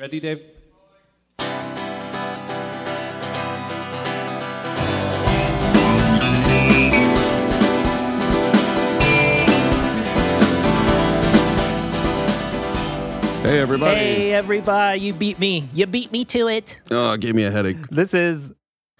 Ready, Dave? Hey, everybody. Hey, everybody, you beat me. You beat me to it. Oh, it gave me a headache. This is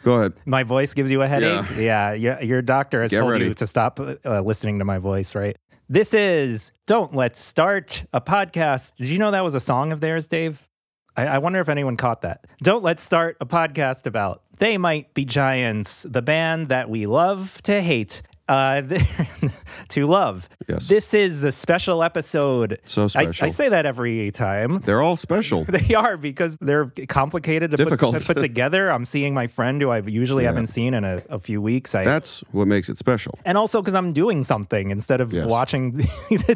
Go ahead. my voice gives you a headache. Yeah, your, your doctor has Get told ready. you to stop uh, listening to my voice, right? This is Don't Let's Start a podcast. Did you know that was a song of theirs, Dave? I, I wonder if anyone caught that. Don't Let's Start a podcast about They Might Be Giants, the band that we love to hate. Uh, to love. Yes. This is a special episode. So I, special. I say that every time. They're all special. They are because they're complicated to put, to put together. I'm seeing my friend who I usually haven't seen in a, a few weeks. I, That's what makes it special. and also because I'm doing something instead of Yes. watching the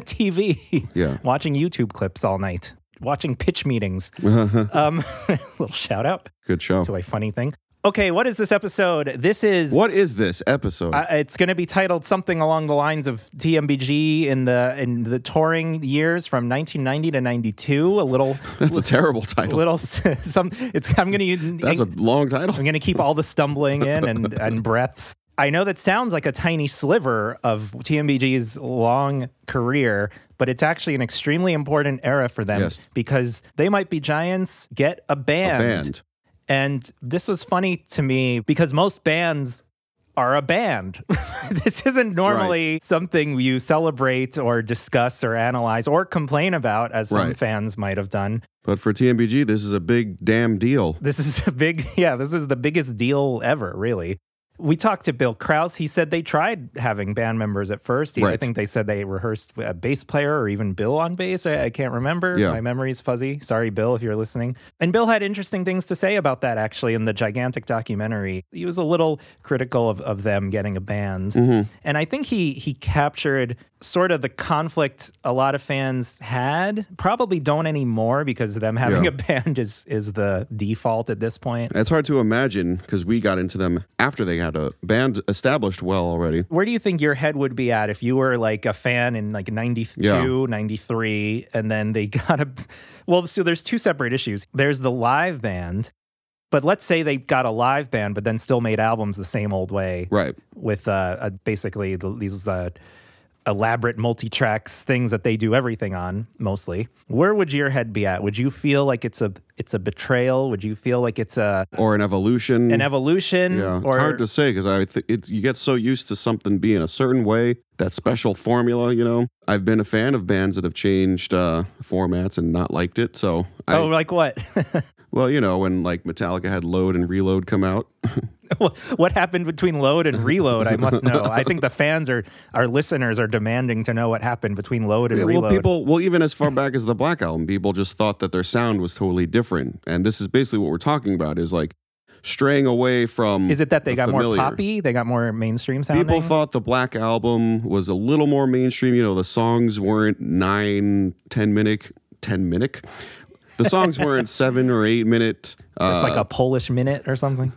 TV, Yeah. watching YouTube clips all night, watching pitch meetings. um, little shout out Good show. to a funny thing. Okay, what is this episode? This is What is this episode? uh, it's going to be titled something along the lines of TMBG in the in the touring years from 1990 to 92. A little That's a terrible title. little some it's i'm gonna use That's a long title. i'm gonna keep all the stumbling in and and breaths i know that sounds like a tiny sliver of tmbg's long career but it's actually an extremely important era for them Yes. because they might be giants get a band, Band. and this was funny to me because most bands are a band. this isn't normally something you celebrate or discuss or analyze or complain about, as some Right. fans might have done. But for TMBG, this is a big damn deal. This is a big, yeah, this is the biggest deal ever, really. We talked to Bill Krauss. He said they tried having band members at first. He, I think they said they rehearsed a bass player or even Bill on bass. I, I can't remember. Yeah. My memory's fuzzy. Sorry, Bill, if you're listening. And Bill had interesting things to say about that, actually, in the gigantic documentary. He was a little critical of, of them getting a band. Mm-hmm. And I think he he captured sort of the conflict a lot of fans had. Probably don't anymore because them having Yeah. a band is is the default at this point. It's hard to imagine because we got into them after they had a band established well already. Where do you think your head would be at if you were like a fan in like 92, Yeah. 93 and then they got a Well, so there's two separate issues. There's the live band, but let's say they got a live band but then still made albums the same old way. Right. with uh, uh, basically the, these uh, elaborate multi-tracks things that they do everything on mostly. Where would your head be at? Would you feel like it's a it's a betrayal? Would you feel like it's a Or an evolution. an evolution yeah, it's hard to say because I th- it, you get so used to something being a certain way, that special formula. You know, I've been a fan of bands that have changed uh, formats and not liked it. So, I, oh like what? Well, you know, when like Metallica had Load and Reload come out, what happened between load and reload? I must know. I think the fans are our listeners are demanding to know what happened between load and Yeah, reload. well, people, well, even as far back as the Black Album, people just thought that their sound was totally different, and this is basically what we're talking about: is like straying away from. is it that they the got more poppy they got more mainstream sounding People thought the Black Album was a little more mainstream. You know, the songs weren't nine, ten minute, ten minute. The songs weren't seven or eight minute. Uh, it's like a polish minute or something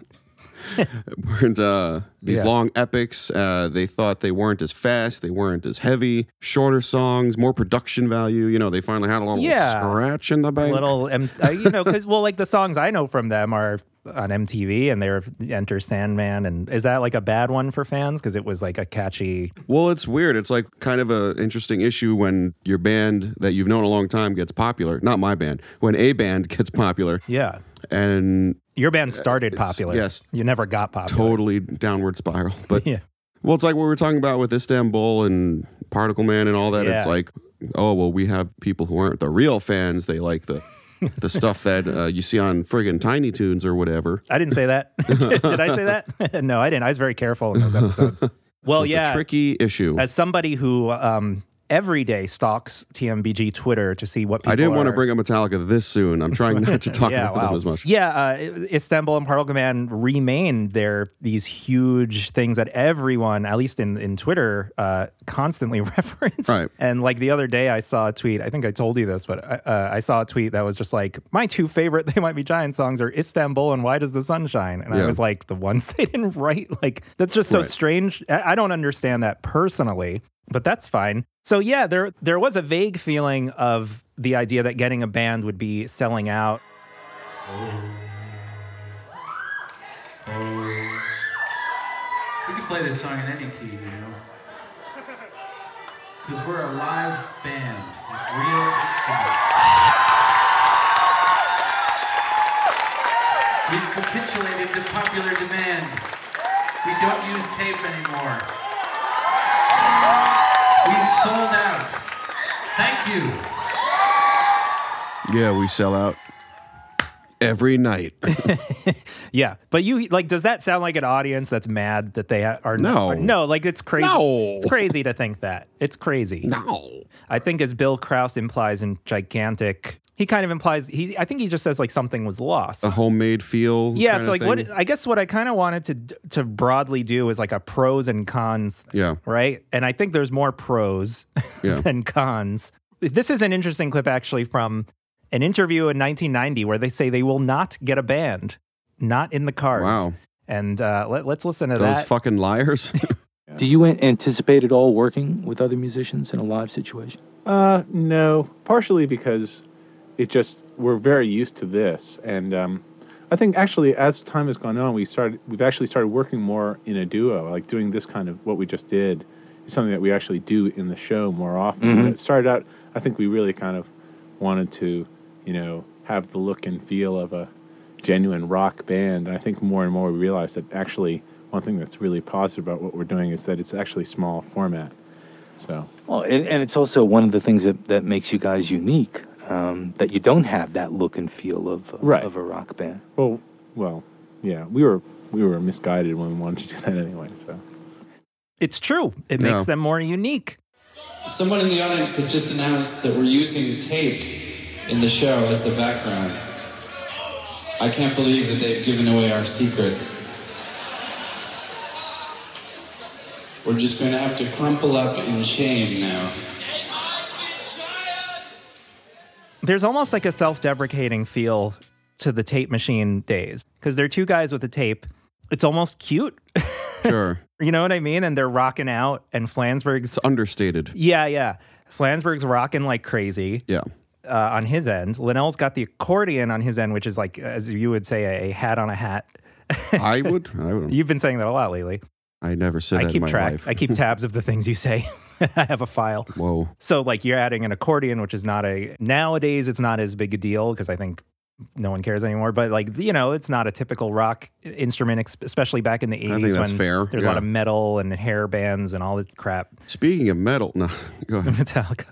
weren't uh, these Yeah. long epics. Uh, they thought they weren't as fast, they weren't as heavy. Shorter songs, more production value. You know, they finally had a little Yeah. scratch in the bank. little M- uh, you know because well like the songs i know from them are on mtv and they're enter sandman and is that like a bad one for fans because it was like a catchy Well, it's weird. It's like kind of a interesting issue when your band that you've known a long time gets popular. Not my band. When a band gets popular, yeah and your band started it's- popular yes. you never got popular totally downward spiral. But yeah well, it's like what we were talking about with Istanbul and Particle Man and all that. It's like, oh well, we have people who aren't the real fans. They like the the stuff that uh, you see on friggin' Tiny Toons or whatever. i didn't say that did, did i say that no i didn't i was very careful in those episodes well So it's yeah a tricky issue. as somebody who um every day stalks tmbg twitter to see what people I didn't want to bring up Metallica this soon. I'm trying not to talk about them as much. Yeah, uh, Istanbul and Particle Man remain there these huge things that everyone, at least in in Twitter, uh, constantly reference. Right. And like the other day, I saw a tweet. I think I told you this, but I, uh, I saw a tweet that was just like, "My two favorite They Might Be Giant songs are Istanbul and Why Does the Sun Shine?" And I was like, the ones they didn't write. Like that's just so Right. strange. I, I don't understand that personally. But that's fine. So yeah, there there was a vague feeling of the idea that getting a band would be selling out We can play this song in any key, you know? Because we're a live band with real instruments. We've capitulated to popular demand. We don't use tape anymore. We've sold out. Thank you. Yeah, we sell out every night. Yeah, but you like, does that sound like an audience that's mad that they are No. are- no, like it's crazy. No. It's crazy to think that. It's crazy. no. I think as Bill Krauss implies in Gigantic, he kind of implies he. I think he just says like something was lost. A homemade feel. yeah, kinda so like thing. what I guess what I kind of wanted to to broadly do is like a pros and cons Yeah. right? And I think there's more pros Yeah. than cons. This is an interesting clip actually from an interview in 1990 where they say they will not get a band, not in the cards. Wow. And uh, let, let's listen to Those that. fucking liars. Do you anticipate at all working with other musicians in a live situation? Uh, no, partially because it just we're very used to this, and um, I think actually as time has gone on, we started we've actually started working more in a duo, like doing this kind of what we just did is something that we actually do in the show more often. Mhm. It started out, I think we really kind of wanted to, you know, have the look and feel of a genuine rock band, and I think more and more we realized that actually one thing that's really positive about what we're doing is that it's actually small format. So. Well, and, and it's also one of the things that, that makes you guys unique. Um, that you don't have that look and feel of Right. of a rock band. Well, well, yeah, we were we were misguided when we wanted to do that anyway. So it's true. It Yeah. makes them more unique. Someone in the audience has just announced that we're using tape in the show as the background. I can't believe that they've given away our secret. We're just going to have to crumple up in shame now. There's almost like a self-deprecating feel to the tape machine days because they're two guys with a tape. It's almost cute. sure. You know what I mean? And they're rocking out, and Flansburgh's It's understated. yeah, yeah. Flansburgh's rocking like crazy Yeah. uh, on his end. Linnell's got the accordion on his end, which is like, as you would say, a, hat on a hat. I would. I would. You've been saying that a lot lately. I never said I that in keep my track. life. I keep tabs of the things you say. I have a file. Whoa. So, like, you're adding an accordion, which is not a nowadays. It's not as big a deal because I think no one cares anymore. But like, you know, it's not a typical rock instrument, especially back in the 80s I think that's when fair, there's a lot of metal and hair bands and all this crap. Speaking of metal, no, go ahead. Metallica.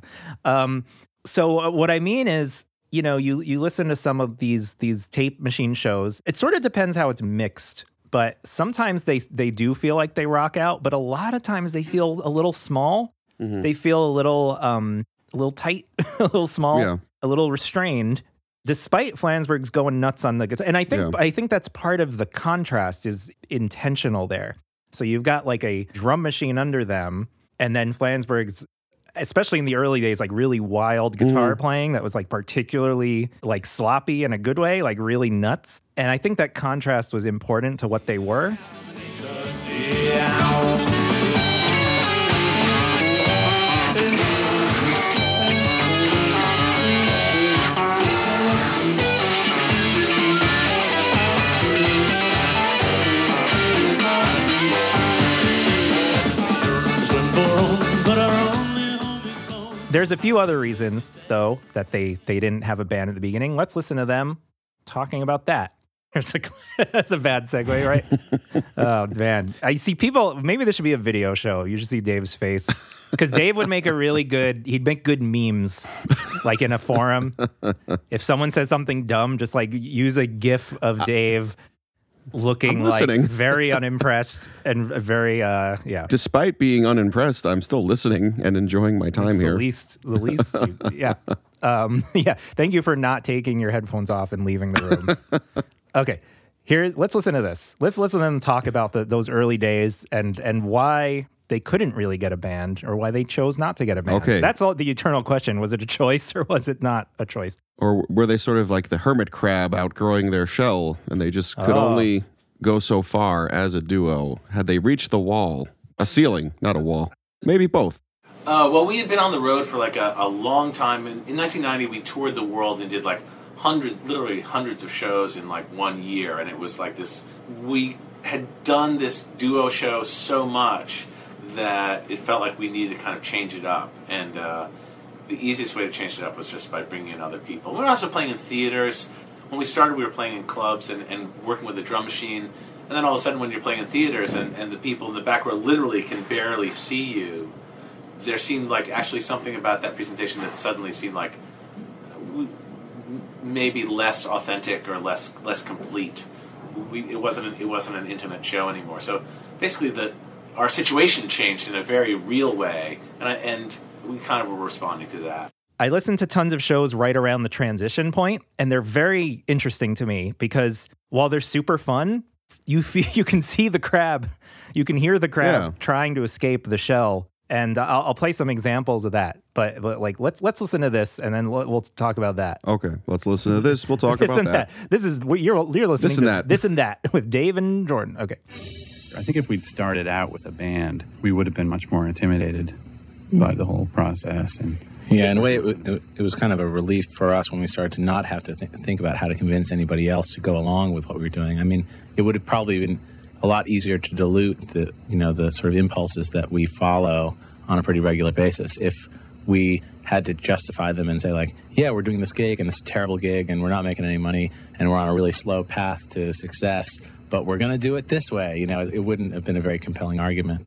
Um, so uh, what I mean is, you know, you you listen to some of these these tape machine shows. It sort of depends how it's mixed, but sometimes they they do feel like they rock out, but a lot of times they feel a little small. Mhm. They feel a little um a little tight, a little small, Yeah. a little restrained. Despite Flansburgh's going nuts on the guitar, and I think Yeah. I think that's part of the contrast is intentional there. So you've got like a drum machine under them, and then Flansburgh's especially in the early days, like really wild mm-hmm. guitar playing that was like particularly like sloppy in a good way, like really nuts. And I think that contrast was important to what they were. There's a few other reasons, though, that they they didn't have a band at the beginning. Let's listen to them talking about that. There's a, that's a bad segue, right? oh man, I see people. Maybe this should be a video show. You should see Dave's face because Dave would make a really good. He'd make good memes, like in a forum. If someone says something dumb, just like use a GIF of Dave looking like very unimpressed and very uh yeah Despite being unimpressed, I'm still listening and enjoying my time here. The least, the least, you- yeah, um, yeah. Thank you for not taking your headphones off and leaving the room. okay, here, let's listen to this. Let's listen to them talk about the, those early days and and why they couldn't really get a band or why they chose not to get a band. Okay. that's all. The eternal question: Was it a choice or was it not a choice? Or were they sort of like the hermit crab outgrowing their shell and they just could Oh. only go so far as a duo? Had they reached the wall? A ceiling, not a wall. Maybe both. Uh, well, we had been on the road for like a, a long time. In, in 1990, we toured the world and did like hundreds, literally hundreds of shows in like one year, and it was like this. We had done this duo show so much that it felt like we needed to kind of change it up, and uh, the easiest way to change it up was just by bringing in other people. We were also playing in theaters. When we started, we were playing in clubs and, and working with a drum machine. And then all of a sudden, when you're playing in theaters and, and the people in the back row literally can barely see you, there seemed like actually something about that presentation that suddenly seemed like maybe less authentic or less less complete. We, it wasn't an, it wasn't an intimate show anymore. So basically, the our situation changed in a very real way, and I, and we kind of were responding to that. I listen to tons of shows right around the transition point, and they're very interesting to me because while they're super fun, you feel you can see the crab, you can hear the crab Yeah. trying to escape the shell, and I'll, I'll play some examples of that. But, but like let's let's listen to this, and then we'll, we'll talk about that. Okay, let's listen to this. We'll talk this about that. that. This is what you're you're listening This and to. that. This and that with Dave and Jordan. Okay. I think if we'd started out with a band, we would have been much more intimidated hmm. by the whole process. And Yeah, in a way, it, w- it was kind of a relief for us when we started to not have to th- think about how to convince anybody else to go along with what we were doing. I mean, it would have probably been a lot easier to dilute the, you know, the sort of impulses that we follow on a pretty regular basis if we had to justify them and say like, yeah, we're doing this gig and this is a terrible gig and we're not making any money and we're on a really slow path to success, but we're going to do it this way. You know, it wouldn't have been a very compelling argument.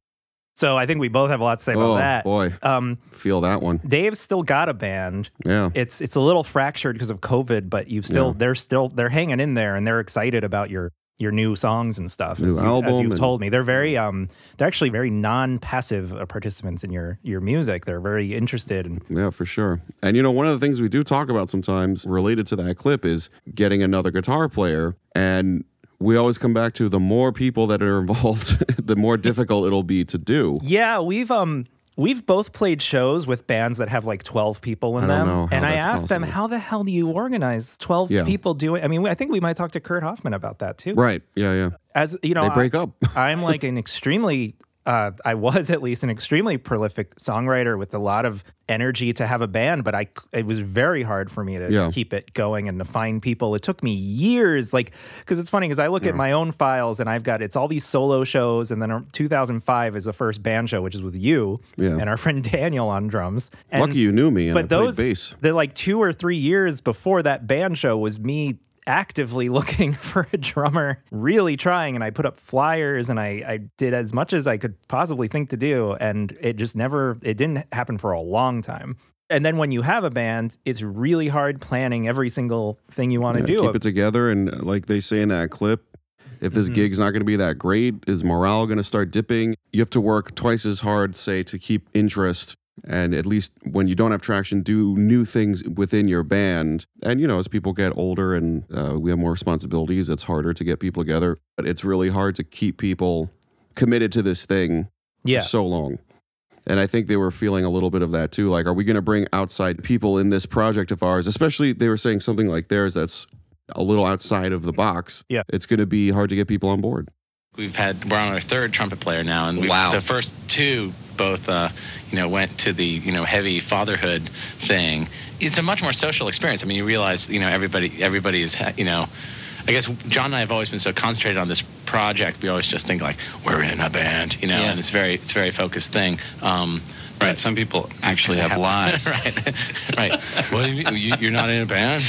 So I think we both have a lot to say about Oh that. boy, Um, feel that one. Dave's still got a band. Yeah. It's it's a little fractured because of COVID, but you've still Yeah. they're still they're hanging in there and they're excited about your your new songs and stuff. New as, you've, as album you've and- told me, they're very um they're actually very non-passive uh, participants in your your music. They're very interested and Yeah, for sure. And you know, one of the things we do talk about sometimes related to that clip is getting another guitar player. And we always come back to the more people that are involved, the more difficult it'll be to do. yeah, we've um we've both played shows with bands that have like 12 people in I them and i asked them how the hell do you organize 12 Yeah. people doing i mean i think we might talk to kurt hoffman about that too Right. Yeah, yeah. as you know They I- break up. I'm like an extremely, uh, I was at least an extremely prolific songwriter with a lot of energy to have a band, but I it was very hard for me to Yeah. keep it going and to find people. It took me years, like because it's funny because I look at my own files and I've got it's all these solo shows, and then uh, 2005 is the first band show, which is with you Yeah. and our friend Daniel on drums. And, Lucky you knew me and but those bass. the like two or three years before that band show was me actively looking for a drummer really trying and i put up flyers and I, I did as much as i could possibly think to do and it just never it didn't happen for a long time and then when you have a band it's really hard planning every single thing you want to Yeah, do Keep it together. And like they say in that clip, if this Mhm. gig's not going to be that great, is morale going to start dipping? You have to work twice as hard, say, to keep interest. And at least when you don't have traction, do new things within your band. And, you know, as people get older and uh, we have more responsibilities, it's harder to get people together. But it's really hard to keep people committed to this thing yeah for so long. And I think they were feeling a little bit of that too. Like, are we going to bring outside people in this project of ours? Especially, they were saying something like theirs that's a little outside of the box. Yeah. It's going to be hard to get people on board. We've had we're on our third trumpet player now, and we Wow. the first two both uh, you know went to the you know heavy fatherhood thing. It's a much more social experience. I mean, you realize you know everybody everybody is you know. I guess John and I have always been so concentrated on this project. We always just think like we're in a band, you know, Yeah. and it's very it's a very focused thing. Um, right, some people actually have lives. right, right. Well, you, you, you're not in a band.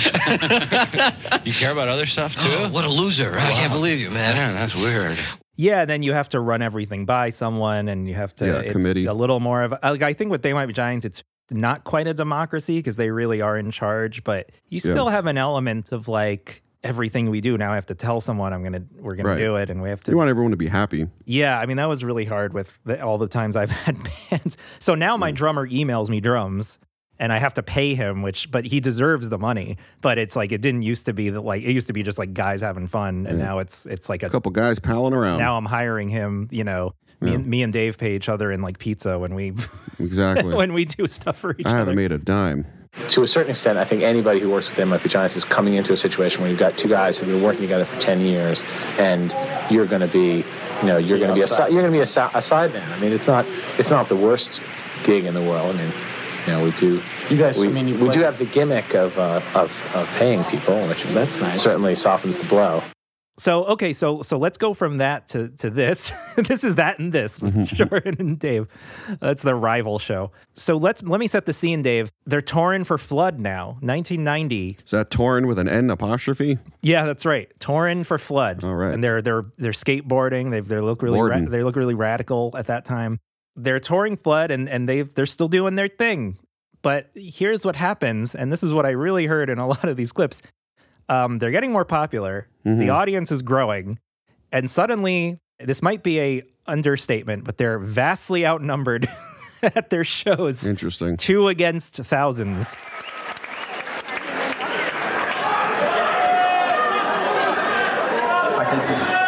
you care about other stuff too. Oh, what a loser. I can't believe you, man. Man, that's weird. Yeah then you have to run everything by someone and you have to Yeah, it's committee. a little more of like i think with they might be giants it's not quite a democracy because they really are in charge but you Yeah. still have an element of like everything we do now i have to tell someone i'm gonna we're gonna Right. do it and we have to You want everyone to be happy. yeah i mean that was really hard with the, all the times i've had bands so now my drummer emails me drums and i have to pay him which but he deserves the money but it's like it didn't used to be that like it used to be just like guys having fun and Yeah. now it's it's like a A couple guys palling around. now I'm hiring him. You know, me, Yeah. and, me and Dave pay each other in like pizza when we exactly. when we do stuff for each other. I haven't made a dime. To a certain extent, I think anybody who works with MF Giants is coming into a situation where you've got two guys who've been working together for 10 years, and you're going to be, you know, you're going to be a si- you're going to be a, si- a side man. I mean, it's not it's not the worst gig in the world. I mean, you You know, we do. You guys, we, I mean, you we do have the gimmick of uh, of of paying people, which is That's nice. certainly softens the blow. So okay, so so let's go from that to to this. this is that and this Jordan and Dave. That's their rival show. So let's let me set the scene, Dave. They're touring for Flood now, 1990. Is that torn with an N apostrophe? Yeah, that's right. Touring for Flood. All right. and they're they're they're skateboarding. They they look really ra- they look really radical at that time. They're touring Flood, and and they've they're still doing their thing. But here's what happens, and this is what I really heard in a lot of these clips. Um, they're getting more popular. The Mhm. audience is growing, and suddenly, this might be a understatement, but they're vastly outnumbered at their shows, Interesting. two against thousands. I can see.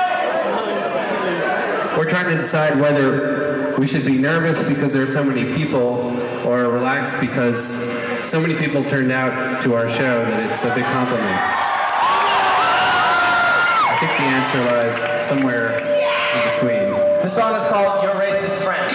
We're trying to decide whether we should be nervous because there are so many people or relaxed because so many people turned out to our show that it's a big compliment. I think the answer lies somewhere in between. The song is called Your Racist Friend.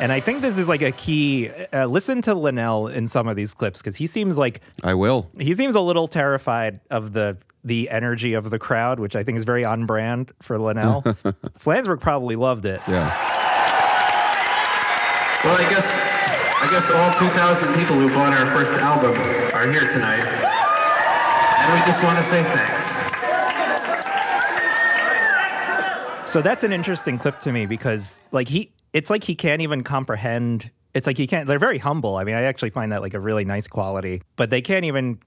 And I think this is like a key. Uh, listen to Linnell in some of these clips because he seems like I will. he seems a little terrified of the the energy of the crowd, which I think is very on brand for Linnell. Flansburgh probably loved it. Yeah. Well, I guess I guess all 2,000 people who bought our first album are here tonight, and we just want to say thanks. So that's an interesting clip to me because like he it's like he can't even comprehend it's like he can't they're very humble. I mean, I actually find that like a really nice quality, but they can't even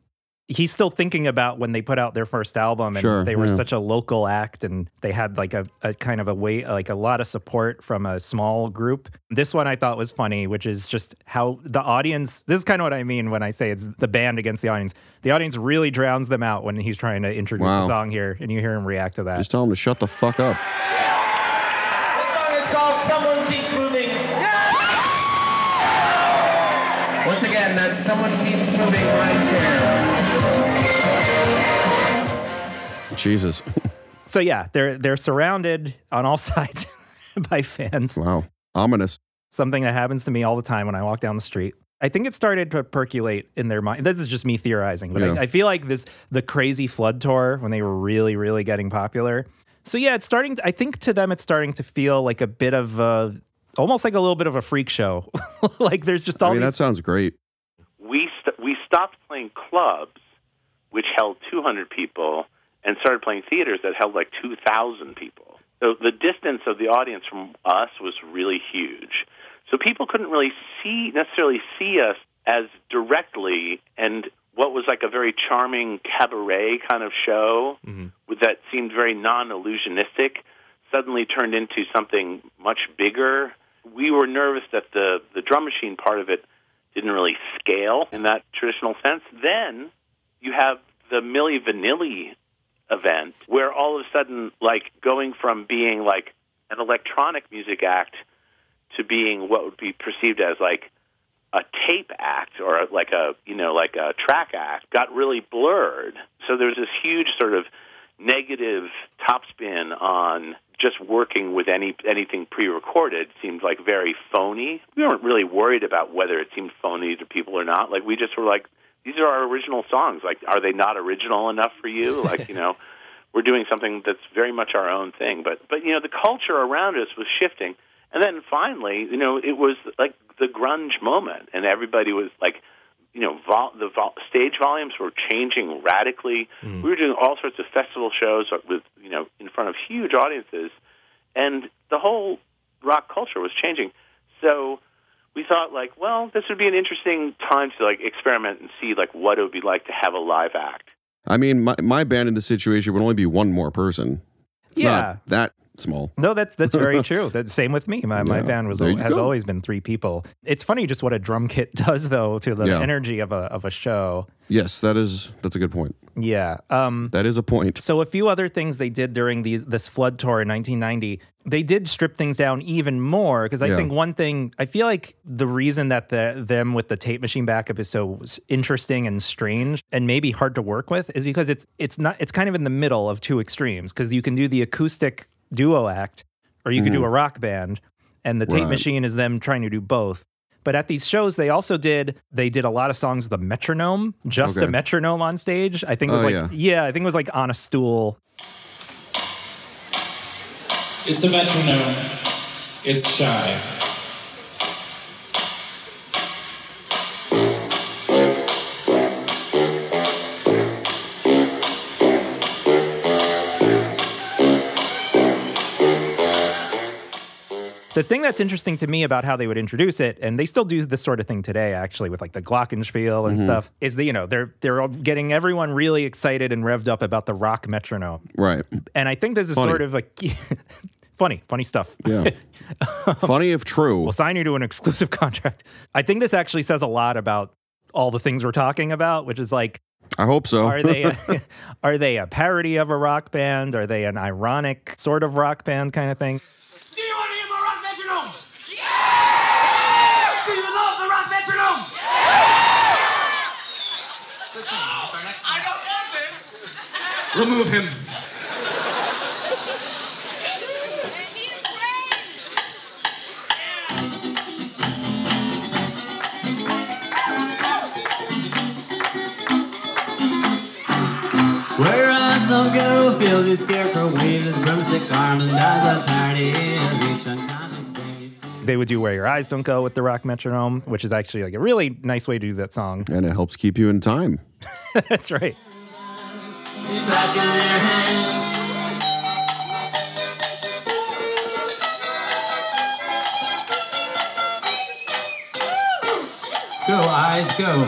he's still thinking about when they put out their first album and Sure, they were yeah. such a local act and they had like a, a kind of a way like a lot of support from a small group. This one I thought was funny, which is just how the audience this is kind of what I mean when I say it's the band against the audience. The audience really drowns them out when he's trying to introduce Wow. the song here and you hear him react to that. Just tell him to shut the fuck up. This song is called Someone Keeps Moving. yeah. Once again, that's someone keeps moving my chair. Jesus. So yeah, they're they're surrounded on all sides by fans. wow. Ominous. Something that happens to me all the time when I walk down the street. I think it started to percolate in their mind. This is just me theorizing, but Yeah. I, I feel like this the crazy flood tour when they were really, really getting popular. So yeah, it's starting. I think to them, it's starting to feel like a bit of a, almost like a little bit of a freak show. like there's just all I mean, that sounds great. we st- we stopped playing clubs, which held 200 people, and started playing theaters that held like 2,000 people. So the distance of the audience from us was really huge. So people couldn't really see necessarily see us as directly, and what was like a very charming cabaret kind of show mm-hmm. with that seemed very non-illusionistic suddenly turned into something much bigger. We were nervous that the the drum machine part of it didn't really scale in that traditional sense. Then you have the Milli Vanilli event where all of a sudden like going from being like an electronic music act to being what would be perceived as like a tape act or like a you know like a track act got really blurred. So there's this huge sort of negative topspin on just working with any anything pre-recorded. Seemed like very phony. We weren't really worried about whether it seemed phony to people or not. Like we just were like these are our original songs. Like are they not original enough for you? Like you know we're doing something that's very much our own thing. But but you know the culture around us was shifting. And then finally you know it was like the grunge moment. And everybody was like you know vol- the vol- stage volumes were changing radically. Hmm. We were doing all sorts of festival shows with you know in front of huge audiences. And the whole rock culture was changing. So we thought like well this would be an interesting time to like experiment and see like what it would be like to have a live act I mean, my, my band in this situation would only be one more person. It's Yeah. not that small. No, that's that's very true. That's same with me. My, my band was has go. always been three people. It's funny just what a drum kit does though to the Yeah. energy of a of a show. Yes, that is that's a good point. Yeah. Um That is a point. so a few other things they did during the this flood tour in 1990, they did strip things down even more because I Yeah. think one thing I feel like the reason that the them with the tape machine backup is so interesting and strange and maybe hard to work with is because it's it's not it's kind of in the middle of two extremes because you can do the acoustic duo act or you could do a rock band and the tape Right. machine is them trying to do both. But at these shows, they also did they did a lot of songs with a metronome, just a metronome on stage. I think it was Oh, like yeah. I think it was like on a stool. It's a metronome. It's shy. The thing that's interesting to me about how they would introduce it, and they still do this sort of thing today, actually, with like the Glockenspiel and Mhm. stuff, is that you know they're they're getting everyone really excited and revved up about the rock metronome. Right. And I think this is Funny. sort of a funny, funny stuff. Yeah. Funny if true. We'll sign you to an exclusive contract. I think this actually says a lot about all the things we're talking about, which is like, I hope so. are they a, are they a parody of a rock band? Are they an ironic sort of rock band kind of thing? Do you want to hear my rock metronome? Yeah! Do you love the rock metronome? I don't want it. Remove him. Where eyes don't go, feel the scarecrow waves his broomstick arm and does a party as each unconscious thing. They would do Where Your Eyes Don't Go with the rock metronome, which is actually like a really nice way to do that song. and it helps keep you in time. That's right. Be back in their hands. Go, eyes, go.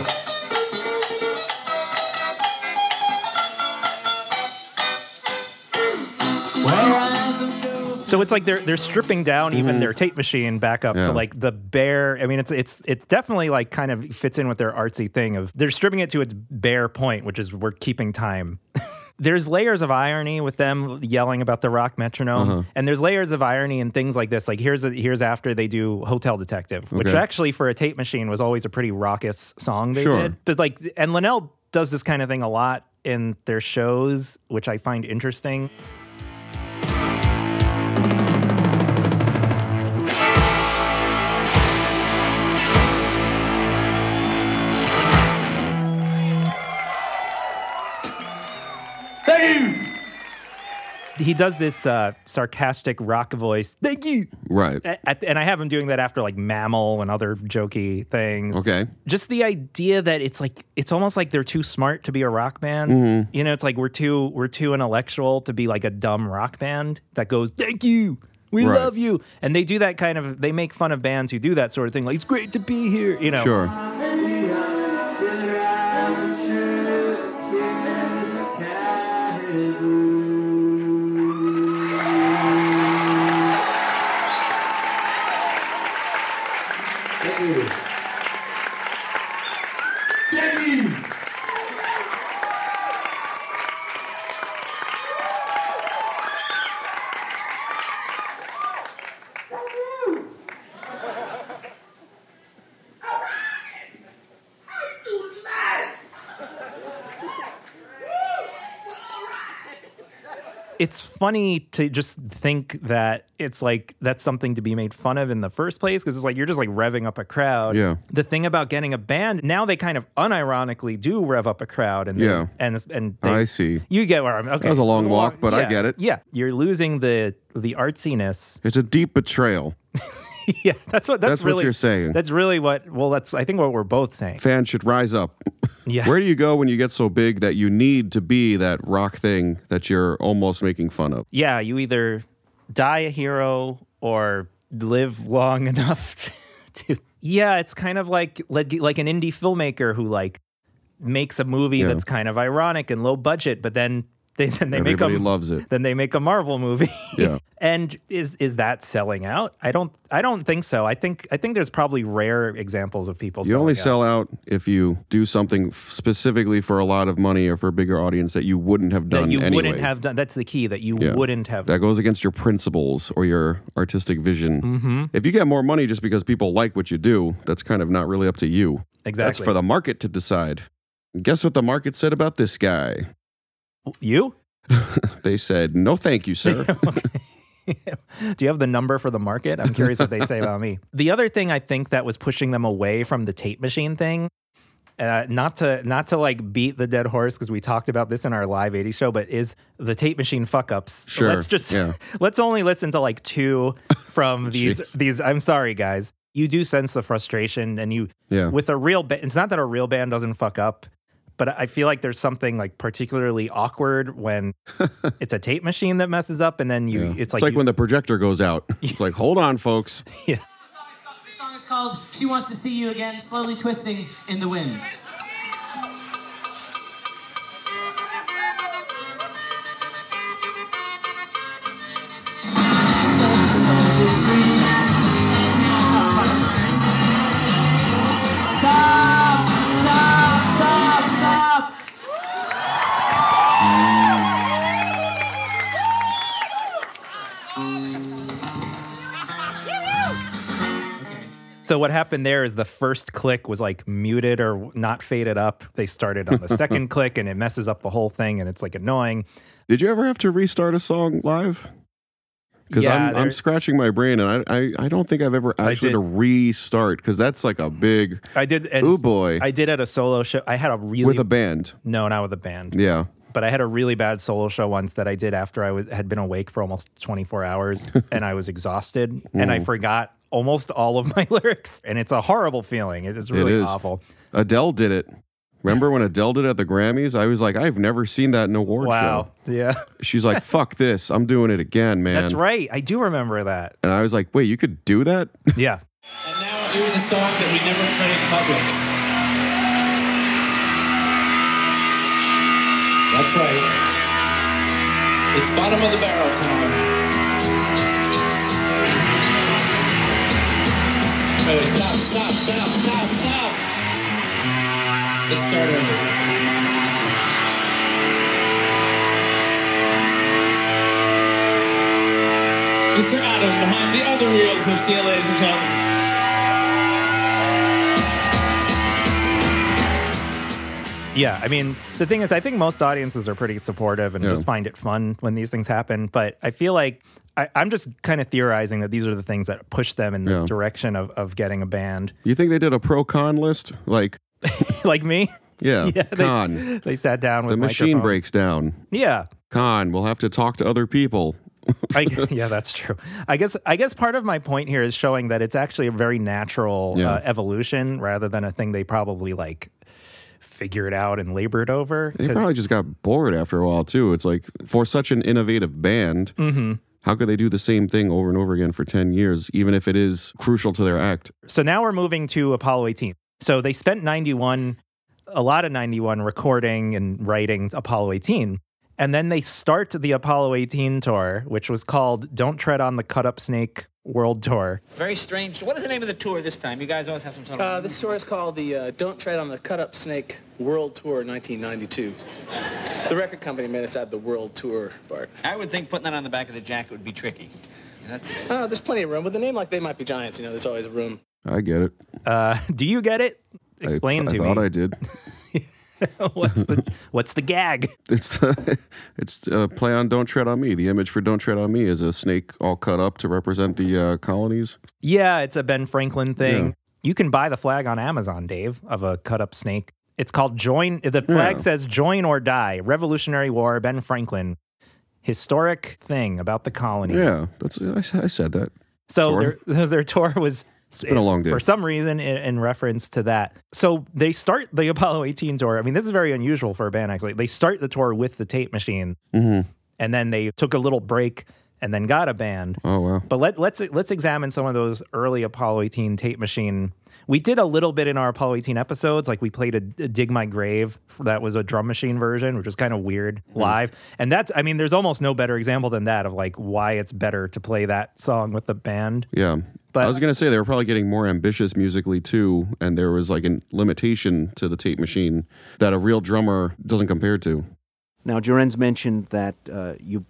Where eyes don't go. So it's like they're they're stripping down even mm-hmm. their tape machine back up Yeah. to like the bare. I mean, it's it's it's definitely like kind of fits in with their artsy thing of they're stripping it to its bare point, which is we're keeping time. there's layers of irony with them yelling about the rock metronome, Uh-huh. and there's layers of irony and things like this. Like here's a, here's after they do Hotel Detective, which Okay. actually for a tape machine was always a pretty raucous song they Sure. did. But like, and Linnell does this kind of thing a lot in their shows, which I find interesting. He does this uh, sarcastic rock voice. Thank you. Right. At- and I have him doing that after like Mammal and other jokey things. Okay. Just the idea that it's like it's almost like they're too smart to be a rock band. Mhm. You know, it's like we're too we're too intellectual to be like a dumb rock band that goes, "Thank you, we Right. love you," and they do that kind of. They make fun of bands who do that sort of thing. Like it's great to be here. You know. Sure. Funny to just think that it's like that's something to be made fun of in the first place because it's like you're just like revving up a crowd. Yeah. The thing about getting a band now they kind of unironically do rev up a crowd and Yeah. and and they, I see. you get where I'm okay. That was a long walk, but I get it. Yeah, you're losing the the artsiness. It's a deep betrayal. yeah, that's what that's, That's what really you're saying. That's really what. Well, that's I think what we're both saying. Fans should rise up. Yeah. Where do you go when you get so big that you need to be that rock thing that you're almost making fun of? yeah, you either die a hero or live long enough to. Yeah, it's kind of like like like an indie filmmaker who like makes a movie Yeah. that's kind of ironic and low budget, but then they then they Everybody make a loves it. then they make a Marvel movie. Yeah. and is is that selling out? I don't I don't think so. I think I think there's probably rare examples of people. You only out. sell out if you do something specifically for a lot of money or for a bigger audience that you wouldn't have done that you anyway. wouldn't have done. That's the key. That you Yeah. wouldn't have. That goes against your principles or your artistic vision. Mhm. If you get more money just because people like what you do, that's kind of not really up to you. Exactly. That's for the market to decide. Guess what the market said about this guy? You? They said, "No, thank you, sir." Do you have the number for the market? I'm curious what they say about me. The other thing I think that was pushing them away from the tape machine thing, uh, not to not to like beat the dead horse because we talked about this in our live 80s show, but is the tape machine fuck ups. Sure, Let's just yeah. let's only listen to like two from these these. I'm sorry, guys. You do sense the frustration, and you Yeah. with a real band. It's not that a real band doesn't fuck up. But I feel like there's something like particularly awkward when it's a tape machine that messes up, and then you Yeah. it's like, you- when the projector goes out. It's like, hold on, folks. yeah. This song is called She Wants to See You Again, slowly twisting in the wind. So what happened there is the first click was like muted or not faded up. They started on the second click and it messes up the whole thing and it's like annoying. Did you ever have to restart a song live? Because Yeah, I'm, I'm scratching my brain and I, I, I don't think I've ever actually did. to restart because that's like a big I did. Oh boy I did at a solo show. I had a really with a band. no, not with a band. Yeah. But I had a really bad solo show once that I did after I was, had been awake for almost 24 hours and I was exhausted and I Mm. forgot almost all of my lyrics. And it's a horrible feeling. It is really it is. awful. Adele did it. Remember when Adele did it at the Grammys? I was like, I've never seen that in an award Wow. Yeah. She's like, fuck this. I'm doing it again, man. That's right. I do remember that. And I was like, wait, you could do that? Yeah. And now here's a song that we never play in public. That's right. It's bottom of the barrel time. Wait, wait, stop, stop, stop, stop, stop. Let's start over. Mr. Adam behind the other wheels of steel, ladies and gentlemen. Yeah, I mean, the thing is, I think most audiences are pretty supportive and Yeah. just find it fun when these things happen. But I feel like I, I'm just kind of theorizing that these are the things that push them in the Yeah. direction of, of getting a band. You think they did a pro con list? Like, like me? yeah, they, con. They sat down with The machine breaks down. Yeah. Con, we'll have to talk to other people. I, yeah, that's true. I guess I guess part of my point here is showing that it's actually a very natural Yeah. uh, evolution rather than a thing they probably like figured out and labored over. They probably just got bored after a while, too. It's like, for such an innovative band, Mhm. How could they do the same thing over and over again for 10 years, even if it is crucial to their act? So now we're moving to Apollo 18. So they spent 91, a lot of 91 recording and writing Apollo 18. And then they start the Apollo 18 tour, which was called Don't Tread on the Cut Up Snake World Tour. Very strange. What is the name of the tour this time? You guys always have some sort of. Uh, this tour is called the uh, Don't Tread on the Cut Up Snake World Tour 1992. The record company made us add the World Tour part. I would think putting that on the back of the jacket would be tricky. That's. Uh, there's plenty of room. With a name like They Might Be Giants, you know, there's always room. I get it. Uh, do you get it? Explain I, to me. I thought. I did. what's the what's the gag? It's it's uh, play on "Don't Tread on Me." The image for "Don't Tread on Me" is a snake all cut up to represent the uh, colonies. Yeah, it's a Ben Franklin thing. Yeah. You can buy the flag on Amazon, Dave, of a cut up snake. It's called Join. The flag Yeah. says Join or Die, Revolutionary War, Ben Franklin. Historic thing about the colonies. Yeah, that's I, I said that. So their, their tour was been a long day. for some reason in, in reference to that. So they start the Apollo 18 tour. I mean, this is very unusual for a band actually. They start the tour with the tape machine hmm and then they took a little break and then got a band. Oh wow. But let, let's let's examine some of those early Apollo 18 tape machine. We did a little bit in our Apollo 18 episodes, like we played a, a "Dig My Grave" that was a drum machine version, which was kind of weird live. And that's, I mean, there's almost no better example than that of like why it's better to play that song with the band. Yeah. But- I was gonna say they were probably getting more ambitious musically too, and there was like a limitation to the tape machine that a real drummer doesn't compare to. Now, Jorenz mentioned that uh, you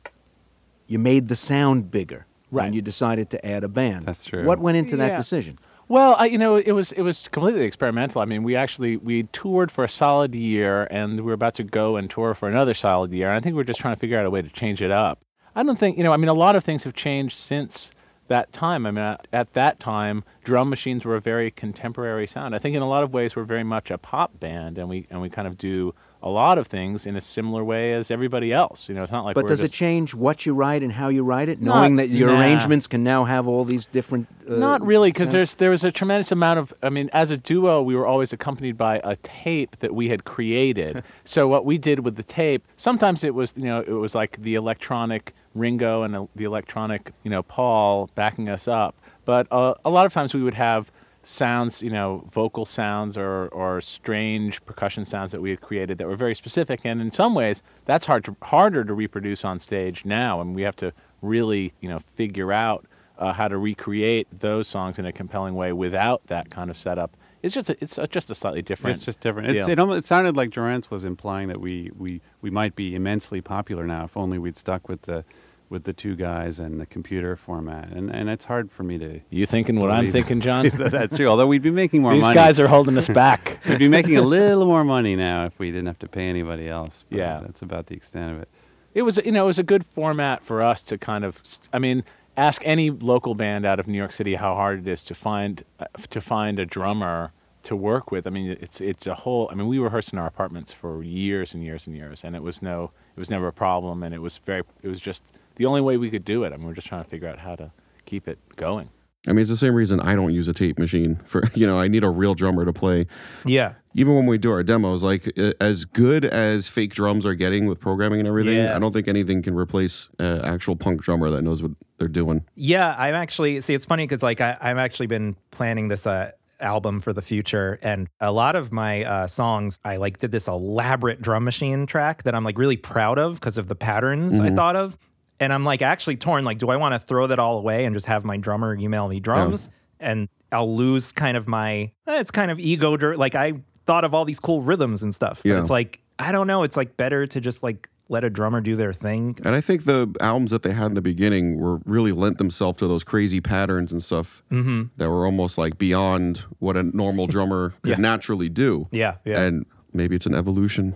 you made the sound bigger when Right. you decided to add a band. That's true. What went into that decision? Well, I, you know, it was it was completely experimental. I mean, we actually we toured for a solid year, and we were about to go and tour for another solid year. And I think we are just trying to figure out a way to change it up. I don't think you know. I mean, a lot of things have changed since that time. I mean, at, at that time, drum machines were a very contemporary sound. I think in a lot of ways we're very much a pop band, and we and we kind of do a lot of things in a similar way as everybody else. You know, it's not like But we're does it change what you write and how you write it, Not- knowing that your nah. arrangements can now have all these different? Uh, Not really, because there's there was a tremendous amount of. I mean, as a duo, we were always accompanied by a tape that we had created. so what we did with the tape, sometimes it was you know it was like the electronic Ringo and the electronic you know Paul backing us up, but uh, a lot of times we would have sounds, you know, vocal sounds or, or strange percussion sounds that we had created that were very specific. And in some ways, that's hard to, harder to reproduce on stage now. And we have to really, you know, figure out uh, how to recreate those songs in a compelling way without that kind of setup. It's just a, it's a, just a slightly different. It's just different. It's, it, almost, it sounded like Durant's was implying that we, we, we might be immensely popular now if only we'd stuck with the with the two guys and the computer format. And and it's hard for me to. You thinking what I'm thinking, John? that that's true. Although we'd be making more These money. guys are holding us back. we'd be making a little more money now if we didn't have to pay anybody else. But Yeah. that's about the extent of it. it was you know it was a good format for us to kind of st- I mean ask any local band out of New York City how hard it is to find uh, to find a drummer to work with. I mean it's it's a whole I mean we rehearsed in our apartments for years and years and years and it was no it was never a problem and it was very it was just the only way we could do it. I mean we're just trying to figure out how to keep it going. I mean, it's the same reason I don't use a tape machine for, you know, I need a real drummer to play. Yeah. Even when we do our demos, like uh, as good as fake drums are getting with programming and everything, Yeah. I don't think anything can replace an actual punk drummer that knows what they're doing. Yeah, I'm actually see. It's funny because like I, I've actually been planning this uh, album for the future, and a lot of my uh, songs I like did this elaborate drum machine track that I'm like really proud of because of the patterns I Mhm. thought of, and I'm like actually torn. Like, do I want to throw that all away and just have my drummer email me drums, and I'll lose kind of my eh, it's kind of ego. Like I thought of all these cool rhythms and stuff, but Yeah. it's like I don't know. It's like better to just like let a drummer do their thing. And I think the albums that they had in the beginning were really lent themselves to those crazy patterns and stuff Mhm. that were almost like beyond what a normal drummer could Yeah. naturally do. Yeah, yeah. And maybe it's an evolution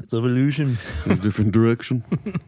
It's evolution. in a different direction.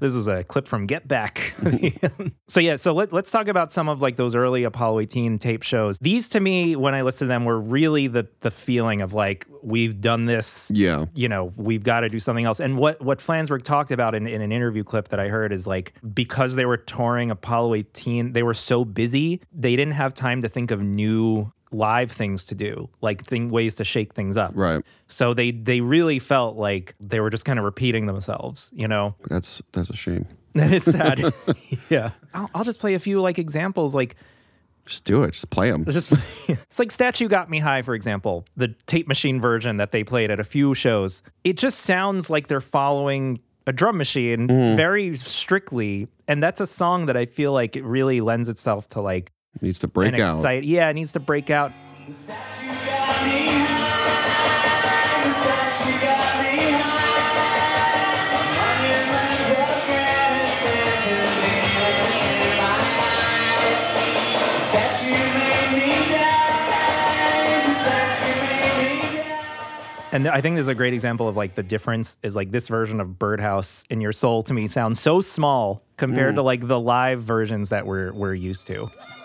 This is a clip from Get Back. so yeah, so let, let's talk about some of like those early Apollo 18 tape shows. These to me, when I listened to them, were really the the feeling of like we've done this. Yeah. You know, we've got to do something else. And what what Flansburgh talked about in, in an interview clip that I heard is like because they were touring Apollo 18, they were so busy, they didn't have time to think of new live things to do, like thing ways to shake things up. Right. So they they really felt like they were just kind of repeating themselves, you know. That's that's a shame. That is sad. yeah. I'll, I'll just play a few like examples. Like, Just do it. Just play them. just it's like Statue Got Me High, for example, the tape machine version that they played at a few shows. It just sounds like they're following a drum machine Mhm. very strictly. And that's a song that I feel like it really lends itself to like Needs to break out. excite- yeah, it needs to break out. And I think there's a great example of like the difference is like this version of Birdhouse in Your Soul to me sounds so small compared Mm. to like the live versions that we're we're used to.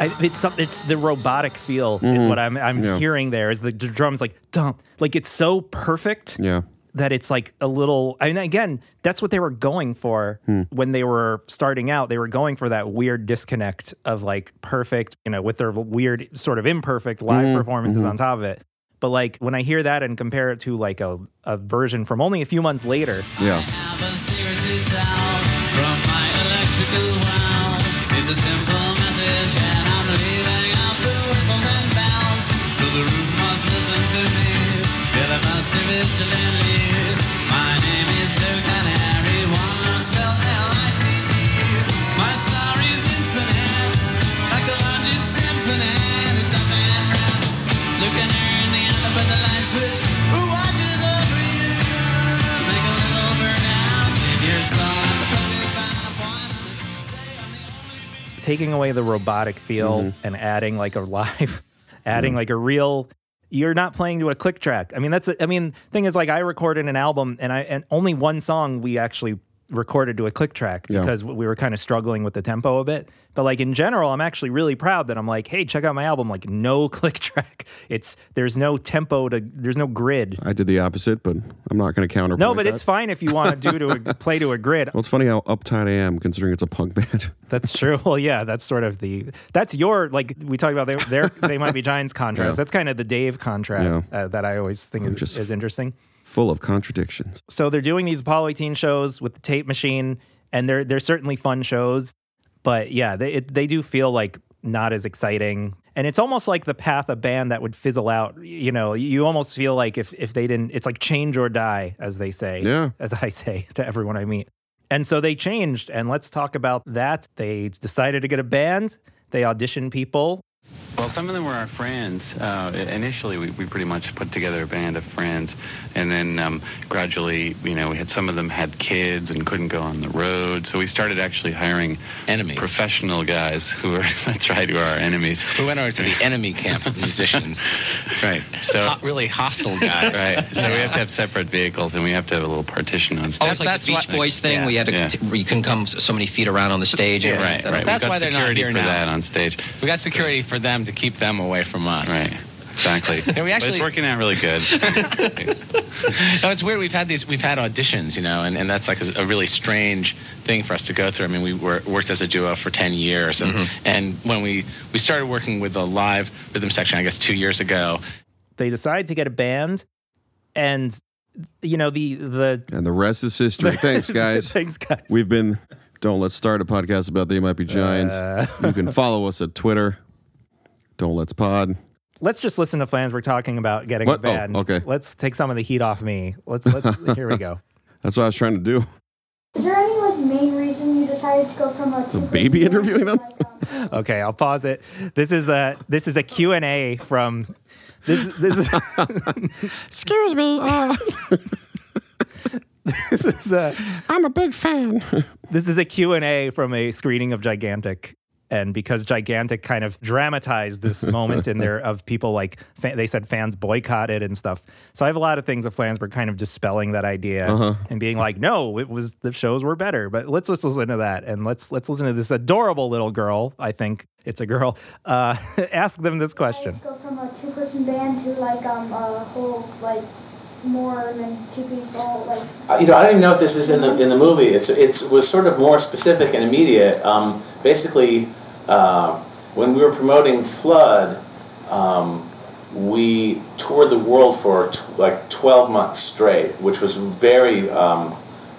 I, it's some, it's the robotic feel is Mhm. what I'm I'm Yeah. hearing there. Is the, the drums like dump like it's so perfect Yeah. that it's like a little. I mean, again, that's what they were going for Hmm. when they were starting out. They were going for that weird disconnect of like perfect, you know, with their weird sort of imperfect live Mhm, performances mhm. on top of it. But like when I hear that and compare it to like a, a version from only a few months later, Yeah. Taking away the robotic feel Mhm. and adding like a live, adding Yeah. like a real. You're not playing to a click track. I mean, that's. I mean, thing is, like, I recorded an album, and I and only one song we actually recorded to a click track Yeah. because we were kind of struggling with the tempo a bit. But like in general, I'm actually really proud that I'm like, hey, check out my album. Like, no click track. It's there's no tempo to. There's no grid. I did the opposite, but I'm not going to counter. No, but that. it's fine if you want to do to a, play to a grid. Well, it's funny how uptight I am considering it's a punk band. That's true. Well, yeah, that's sort of the that's your like we talked about their, their they might be giants contrast. Yeah. That's kind of the Dave contrast uh, that I always think is, just- is interesting. Full of contradictions. So they're doing these Apollo 18 shows with the tape machine, and they're they're certainly fun shows, but yeah, they it, they do feel like not as exciting. And it's almost like the path a band that would fizzle out. You know, you almost feel like if if they didn't, it's like change or die, as they say. Yeah. As I say to everyone I meet. And so they changed, and let's talk about that. They decided to get a band. They auditioned people. Well, some of them were our friends. Uh, initially, we, we pretty much put together a band of friends, and then um, gradually, you know, we had some of them had kids and couldn't go on the road, so we started actually hiring enemies, professional guys who were that's right, who are our enemies. We went over to the enemy camp of musicians. right. So Ho- really hostile guys. right. So we have to have separate vehicles, and we have to have a little partition on stage. Oh, it's like the Beach Boys thing Yeah. you had to, Yeah. t- you couldn't come so many feet around on the stage. and right, right. That's why they're not here for now. that on stage. We got security for them to keep them away from us. Right. Exactly. Yeah, we but actually- it's working out really good. no, it's weird. We've had these, we've had auditions, you know, and, and that's like a, a really strange thing for us to go through. I mean, we were, worked as a duo for 10 years. And, Mm-hmm. and when we, we started working with a live rhythm section, I guess two years ago, They decide to get a band, and you know the the And the rest is history. Thanks, guys. Thanks, guys. We've been. Don't let's start a podcast about they might be giants. Uh. you can follow us at Twitter. Don't let's pod. Let's just listen to Flans. We're talking about getting What? a Oh, okay. Let's take some of the heat off me. Let's let's here we go. That's what I was trying to do. Is there any like main reason you decided to go from a The baby interviewing them. Okay, I'll pause it. This is a this is a Q and A from this this is Excuse me. Uh, this is a I'm a big fan. this is a Q&A from a screening of Gigantic. And because Gigantic kind of dramatized this moment in there of people like, fa- they said fans boycotted and stuff. So I have a lot of things of Flansburgh kind of dispelling that idea Uh-huh. and being like, no, it was, the shows were better. But let's just listen to that. And let's, let's listen to this adorable little girl. I think it's a girl. Uh, ask them this question. Go from a two-person band to like um a whole like more than two people like. Uh, You know, I don't even know if this is in the in the movie. It's it was sort of more specific and immediate. Um, basically, uh, when we were promoting Flood, um, we toured the world for t- like 12 months straight, which was very um,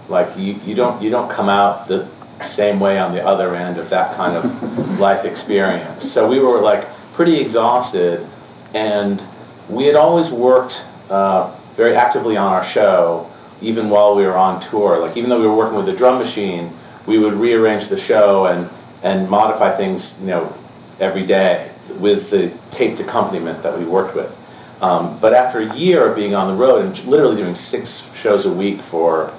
like you, you don't you don't come out the same way on the other end of that kind of life experience. So we were like pretty exhausted, and we had always worked uh, very actively on our show, even while we were on tour. Like even though we were working with the drum machine, we would rearrange the show and and modify things, you know, every day with the taped accompaniment that we worked with. Um, but after a year of being on the road and literally doing six shows a week for,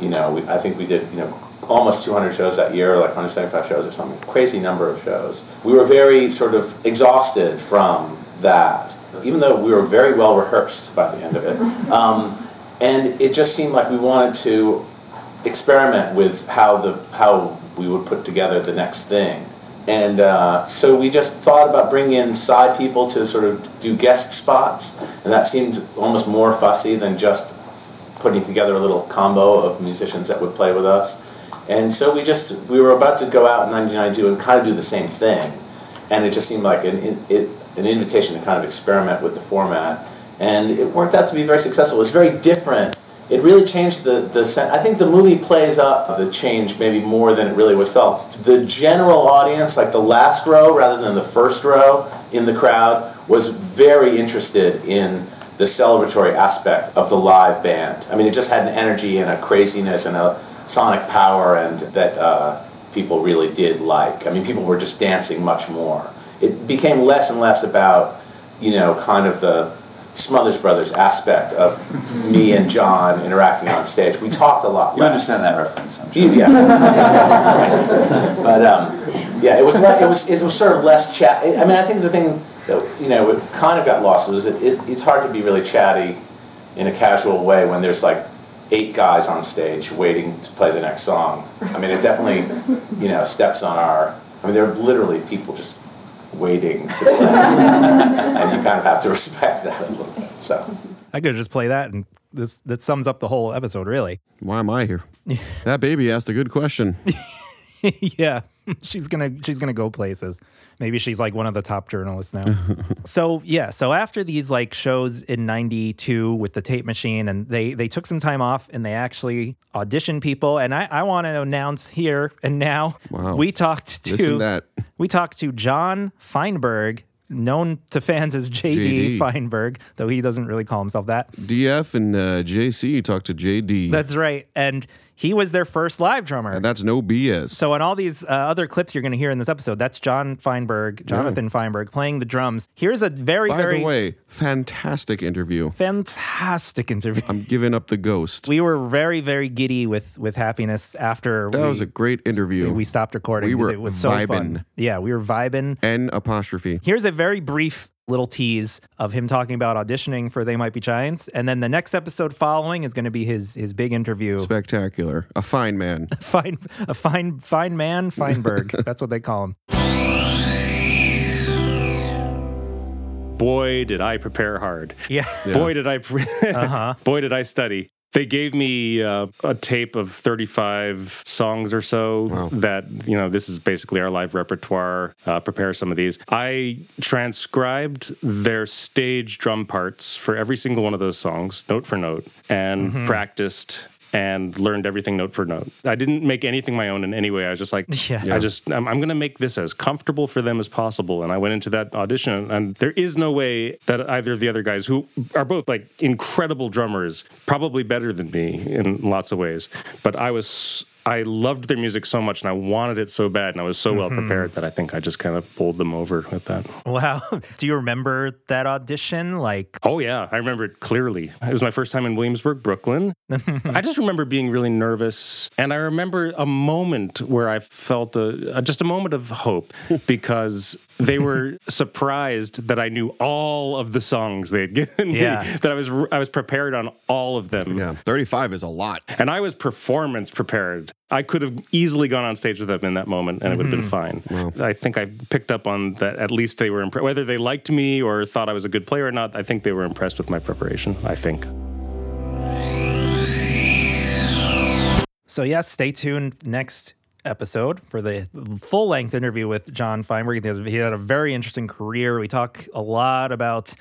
you know, we, I think we did, you know, almost 200 shows that year, like 175 shows or something, crazy number of shows. We were very sort of exhausted from that, even though we were very well rehearsed by the end of it. Um, and it just seemed like we wanted to experiment with how the how we would put together the next thing. And uh, so we just thought about bringing in side people to sort of do guest spots, and that seemed almost more fussy than just putting together a little combo of musicians that would play with us. And so we just we were about to go out in 1992 and kind of do the same thing, and it just seemed like an it, an invitation to kind of experiment with the format, and it worked out to be very successful. It was very different. It really changed the the. I think the movie plays up the change maybe more than it really was felt. The general audience, like the last row rather than the first row in the crowd, was very interested in the celebratory aspect of the live band. I mean, it just had an energy and a craziness and a sonic power, and that uh, people really did like. I mean, people were just dancing much more. It became less and less about, you know, kind of the Smothers Brothers aspect of me and John interacting on stage. We talked a lot. You less. understand that reference, I'm You- Yeah. but um, yeah, it was le- it was it was sort of less chat. I mean, I think the thing that you know it kind of got lost was that it, it's hard to be really chatty in a casual way when there's like eight guys on stage waiting to play the next song. I mean, it definitely you know steps on our. I mean, there are literally people just waiting to play, and you kind of have to respect that a little bit. So. I could just play that, and this that sums up the whole episode, really. Why am I here? that baby asked a good question. yeah, she's gonna she's gonna go places. Maybe she's like one of the top journalists now. so yeah, so after these like shows in '92 with the tape machine, and they they took some time off and they actually auditioned people. And I I want to announce here and now Wow. we talked to that. we talked to John Feinberg. Known to fans as JD, JD. Feinberg, though he doesn't really call himself that. DF and uh, JC talked to JD. That's right. And he was their first live drummer. and that's no BS. So in all these uh, other clips you're going to hear in this episode, that's John Feinberg, Jonathan Feinberg playing the drums. Here's a very, By very the way, fantastic interview. fantastic interview. I'm giving up the ghost. We were very, very giddy with with happiness after That we, was a great interview. we stopped recording We because were it was so vibing. fun. Yeah, we were vibing. N apostrophe. Here's a very brief little tease of him talking about auditioning for They Might Be Giants, and then the next episode following is going to be his his big interview. Spectacular. A fine man. fine, a fine, fine man, Feinberg. That's what they call him. boy did I prepare hard. Yeah. Boy did I pre- Uh-huh. boy did I study. They gave me uh, a tape of 35 songs or so that, you know, this is basically our live repertoire. Uh, prepare some of these. I transcribed their stage drum parts for every single one of those songs, note for note, and Mhm. practiced and learned everything note for note. I didn't make anything my own in any way. I was just like, Yeah. I just, I'm, I'm going to make this as comfortable for them as possible. And I went into that audition, and there is no way that either of the other guys, who are both like incredible drummers, probably better than me in lots of ways, but I was. I loved their music so much and I wanted it so bad and I was so well Mhm. prepared that I think I just kind of pulled them over with that. Wow. Do you remember that audition? Like, Oh yeah, I remember it clearly. It was my first time in Williamsburg, Brooklyn. I just remember being really nervous, and I remember a moment where I felt a, a- just a moment of hope because they were surprised that I knew all of the songs they had given Yeah. me. That I was I was prepared on all of them. Yeah, thirty-five is a lot, and I was performance prepared. I could have easily gone on stage with them in that moment, and it would have been mm-hmm. fine. I think I picked up on that. At least they were impressed. Whether they liked me or thought I was a good player or not, I think they were impressed with my preparation. I think. So, yes, stay tuned next episode for the full length interview with John Feinberg. He had a very interesting career. We talk a lot about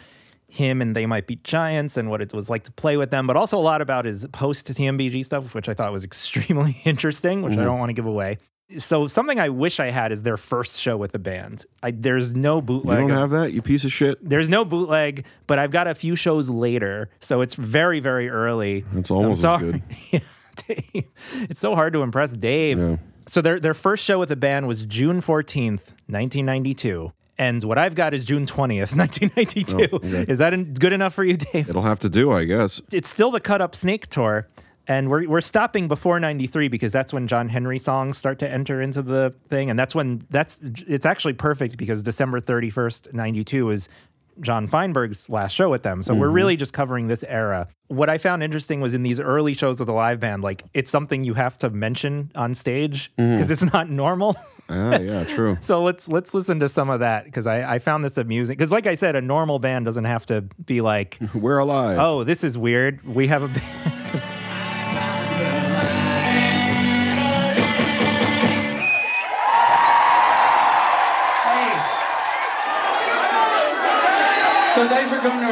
him and They Might Be Giants and what it was like to play with them, but also a lot about his post TMBG stuff, which I thought was extremely interesting, which I Mhm. don't want to give away. So, something I wish I had is their first show with the band. I, there's no bootleg. You don't have that, you piece of shit. there's no bootleg, but I've got a few shows later, so it's very, very early. It's almost as good. Yeah, Dave. It's so hard to impress Dave. So their their first show with the band was June 14th, 1992. And what I've got is June 20th, 1992. Oh, okay. Is that en- good enough for you, Dave? It'll have to do, I guess. It's still the Cut Up Snake tour. And we're, we're stopping before 93 because that's when John Henry songs start to enter into the thing. And that's when that's it's actually perfect because December 31st, 92 is John Feinberg's last show with them. So we're Mhm. really just covering this era. What I found interesting was in these early shows of the live band, like it's something you have to mention on stage because Mhm. it's not normal. Ah, yeah, true. So let's let's listen to some of that because I, I found this amusing. Because like I said, a normal band doesn't have to be like, "We're alive." Oh, this is weird. We have a band.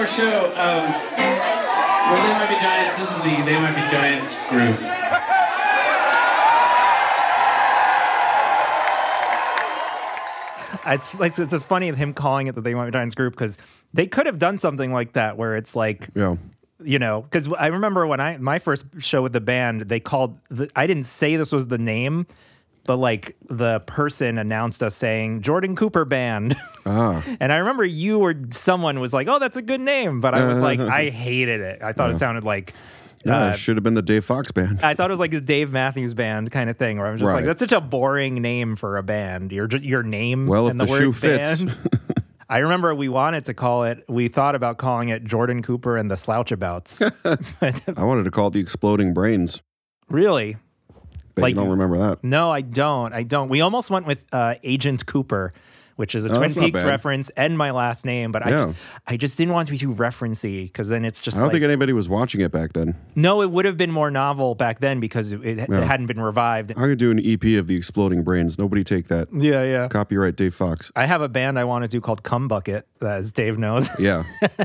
our show. Um, we're They Might Be Giants. This is the They Might Be Giants group. It's like it's, it's funny him calling it the They Might Be Giants group because they could have done something like that where it's like Yeah. you know because I remember when I my first show with the band they called the, I didn't say this was the name but like the person announced us saying Jordan Cooper Band. Ah. And I remember you or someone was like, "Oh, that's a good name," but I was like, I hated it. I thought Yeah. it sounded like. Yeah, uh, it should have been the Dave Fox band. I thought it was like the Dave Matthews Band kind of thing, where I'm just like, that's such a boring name for a band. Your your name Well, if and the, the word shoe fits. band. I remember we wanted to call it. We thought about calling it Jordan Cooper and the Slouchabouts. I wanted to call it the Exploding Brains. really? Like- you don't remember that. No, I don't. I don't. We almost went with uh, Agent Cooper, which is a Oh, Twin Peaks reference and my last name, but I, Yeah. just, I just didn't want to be too referency because then it's just I don't like, think anybody was watching it back then. no, it would have been more novel back then because it, it Yeah. hadn't been revived. I'm gonna do an EP of the Exploding Brains. Nobody take that. Yeah, yeah. Copyright Dave Fox. I have a band I want to do called Cum Bucket, as Dave knows. Yeah.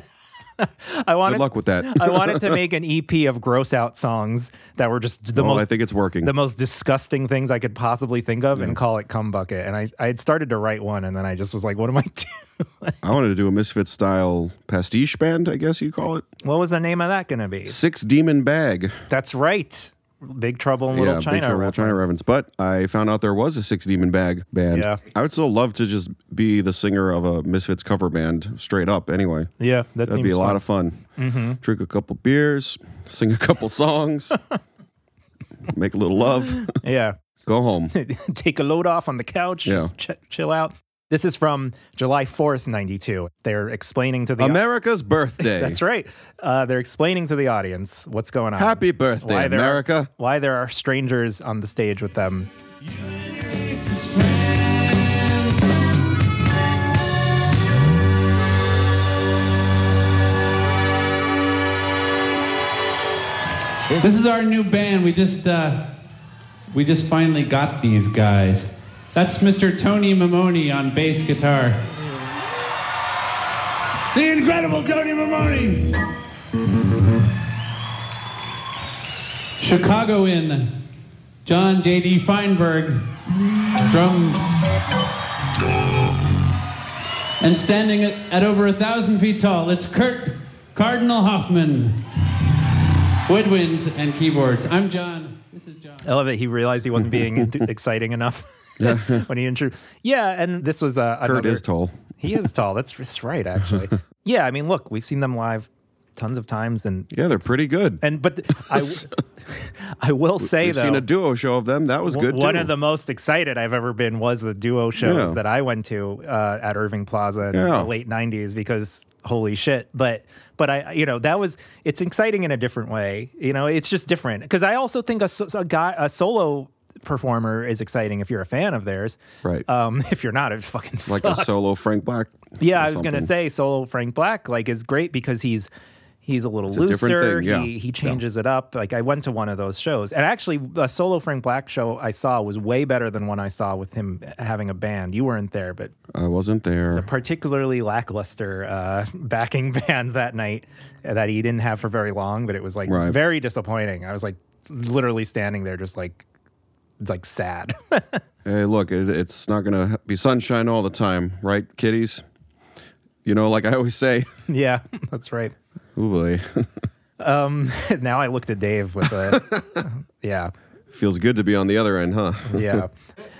I wanted, Good luck with that. I wanted to make an EP of gross out songs that were just the well, most I think it's working. the most disgusting things I could possibly think of and call it Cum Bucket. And I, I had started to write one and then I just was like, what am I doing? I wanted to do a Misfit style pastiche band, I guess you call it. What was the name of that going to be? Six Demon Bag. That's right. Big Trouble in Little yeah, China. Big Trouble Little China reference. But I found out there was a Six Demon Bag band. Yeah. I would still love to just be the singer of a Misfits cover band straight up anyway. Yeah, that That'd be a lot of fun. Mhm. Drink a couple beers, sing a couple songs, make a little love, Yeah. go home. Take a load off on the couch, Yeah. just ch- chill out. This is from July 4th, 92. They're explaining to the America's birthday. That's right. Uh, they're explaining to the audience what's going on. Happy birthday, Why there are- America. why there are strangers on the stage with them. This is our new band. We just uh, we just finally got these guys. That's Mr. Tony Maimone on bass guitar. The incredible Tony Maimone. Chicagoan John J.D. Feinberg, drums. And standing at, at over a thousand feet tall, it's Kurt Cardinal Hoffman. Woodwinds and keyboards. I'm John. This is John. I love it. He realized he wasn't being exciting enough when he intro. Yeah, and this was uh, Kurt another- is tall. He is tall. That's, that's right, actually. yeah, I mean, look, we've seen them live tons of times, and Yeah, they're pretty good. and but I, I will say We've though, seen a duo show of them. That was good One too. of the most excited I've ever been was the duo shows Yeah. that I went to uh, at Irving Plaza in Yeah. the late '90s because holy shit! But but I you know that was it's exciting in a different way. You know, it's just different because I also think a, a guy a solo performer is exciting if you're a fan of theirs. Right. Um, if you're not, it fucking sucks. like a solo Frank Black. Yeah, I was gonna say solo Frank Black like is great because he's he's a little It's a looser. thing, yeah. He he changes it up. Like I went to one of those shows, and actually a solo Frank Black show I saw was way better than one I saw with him having a band. You weren't there, but I wasn't there. a particularly lackluster uh, backing band that night that he didn't have for very long. But it was like Right. very disappointing. I was like literally standing there, just like like sad. Hey, look, it, it's not to be sunshine all the time, right, kiddies? You know, like I always say, yeah, that's right. oh boy, Um, now I looked at Dave with a yeah. feels good to be on the other end, huh? yeah.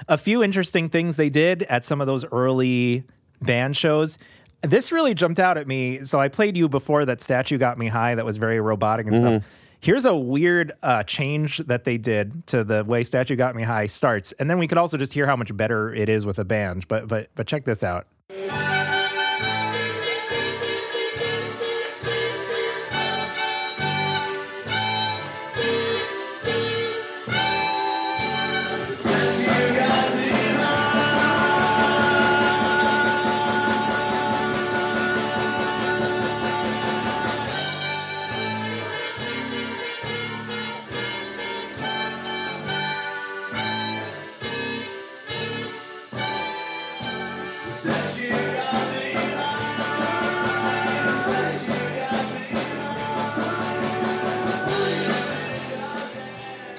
A few interesting things they did at some of those early band shows. This really jumped out at me. So I played you before that statue got me high that was very robotic and stuff. Here's a weird uh, change that they did to the way Statue Got Me High starts, and then we could also just hear how much better it is with a band. But but but check this out.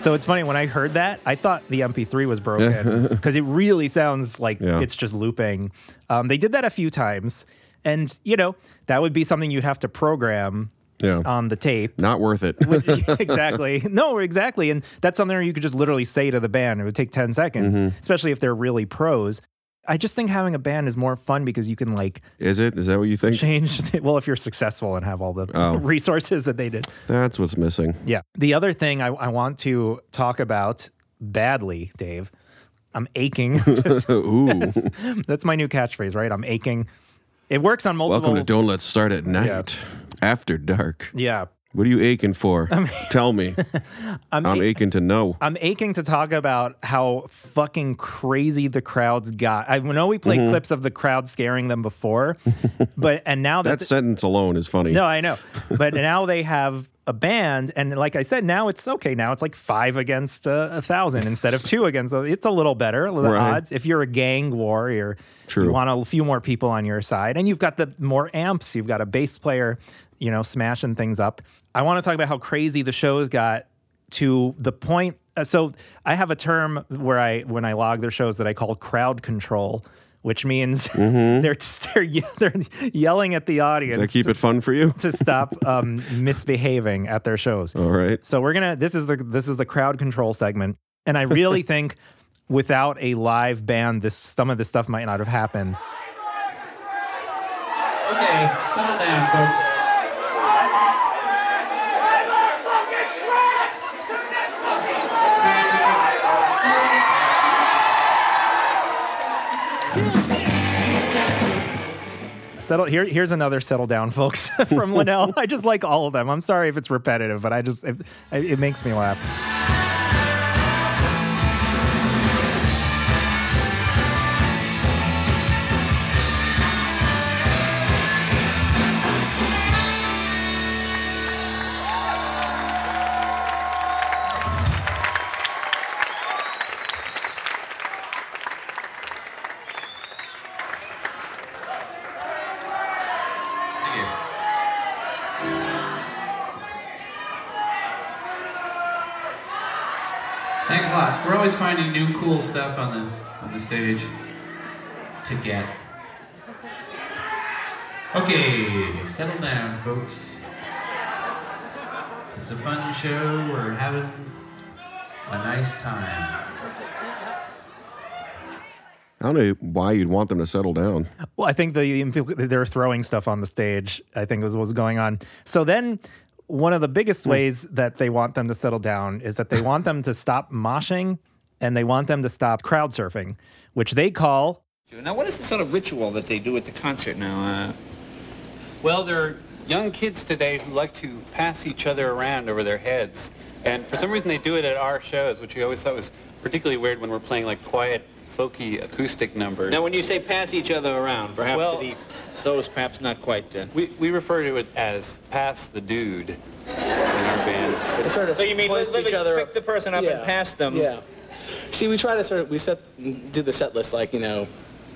So it's funny when I heard that, I thought the MP3 was broken because it really sounds like Yeah. it's just looping. Um, they did that a few times, and you know that would be something you'd have to program Yeah. on the tape. Not worth it. exactly. No, exactly. And that's something you could just literally say to the band. It would take 10 seconds, Mhm. especially if they're really pros. I just think having a band is more fun because you can like Is it? Is that what you think? change. Well, if you're successful and have all the Oh. resources that they did. That's what's missing. Yeah. The other thing I, I want to talk about badly, Dave, I'm aching. to- Ooh. That's my new catchphrase, right? I'm aching. It works on multiple. Welcome to Don't Let's Start at Night. After dark. Yeah. What are you aching for? Tell me. I'm I'm, aching to know. I'm aching to talk about how fucking crazy the crowds got. I know we played Mhm. clips of the crowd scaring them before, but and now that That sentence alone is funny. no, I know, but now they have a band, and like I said, now it's okay. Now it's like five against uh, a thousand instead of two against. It's a little better. The Right. odds. If you're a gang warrior, True. you want a few more people on your side, and you've got the more amps. You've got a bass player, you know, smashing things up. I want to talk about how crazy the shows got to the point. Uh, so I have a term where I when I log their shows that I call crowd control. Which means Mhm. they're, they're ye- they're yelling at the audience Does that keep to- it fun for you? to stop um, misbehaving at their shows. All right. So we're gonna. This is the this is the crowd control segment, and I really think without a live band, this some of this stuff might not have happened. Okay, settle down, folks. Settle here. Here's another settle down, folks, from Linnell. I just like all of them. I'm sorry if it's repetitive, but I just it, it makes me laugh. Finding new cool stuff on the on the stage to get. Okay, settle down, folks. It's a fun show. We're having a nice time. I don't know why you'd want them to settle down. Well, I think the they're throwing stuff on the stage. I think was what was going on. So then, one of the biggest hmm. ways that they want them to settle down is that they want them to stop moshing and they want them to stop crowd surfing, which they call Now, what is the sort of ritual that they do at the concert now? Uh, well, there are young kids today who like to pass each other around over their heads. And for some reason, they do it at our shows, which we always thought was particularly weird when we're playing like quiet, folky acoustic numbers. Now, when you say pass each other around, perhaps Well- to the, those perhaps not quite. Uh, we, we refer to it as pass the dude in our band. sort of so you mean hoist literally each other pick the person up Yeah. and pass them? Yeah. See, we try to sort of we set do the set list like you know,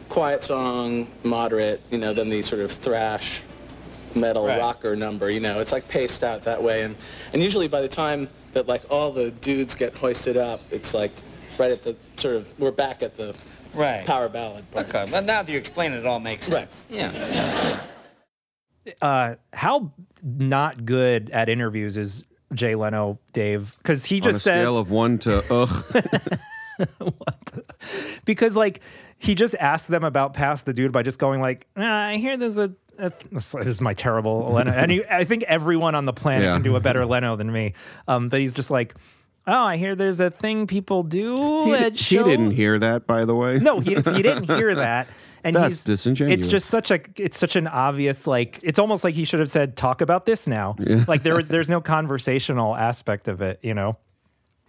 quiet song, moderate, you know, then the sort of thrash, metal Right. rocker number. You know, it's like paced out that way, and and usually by the time that like all the dudes get hoisted up, it's like right at the sort of we're back at the Right. power ballad. Part. Okay, well now that you explain it, it all makes sense. Yeah. yeah. uh, how not good at interviews is Jay Leno, Dave? Because he just On a just says scale of one to ugh. because like he just asks them about past the dude by just going like, nah, I hear there's a, a this is my terrible Leno, and he, I think everyone on the planet Yeah. can do a better Leno than me. Um, but he's just like, oh, I hear there's a thing people do he, at he shows. didn't hear that, by the way. No, he, he didn't hear that. And That's he's, disingenuous. It's just such a it's such an obvious like it's almost like he should have said talk about this now. Yeah. Like there was there's no conversational aspect of it, you know.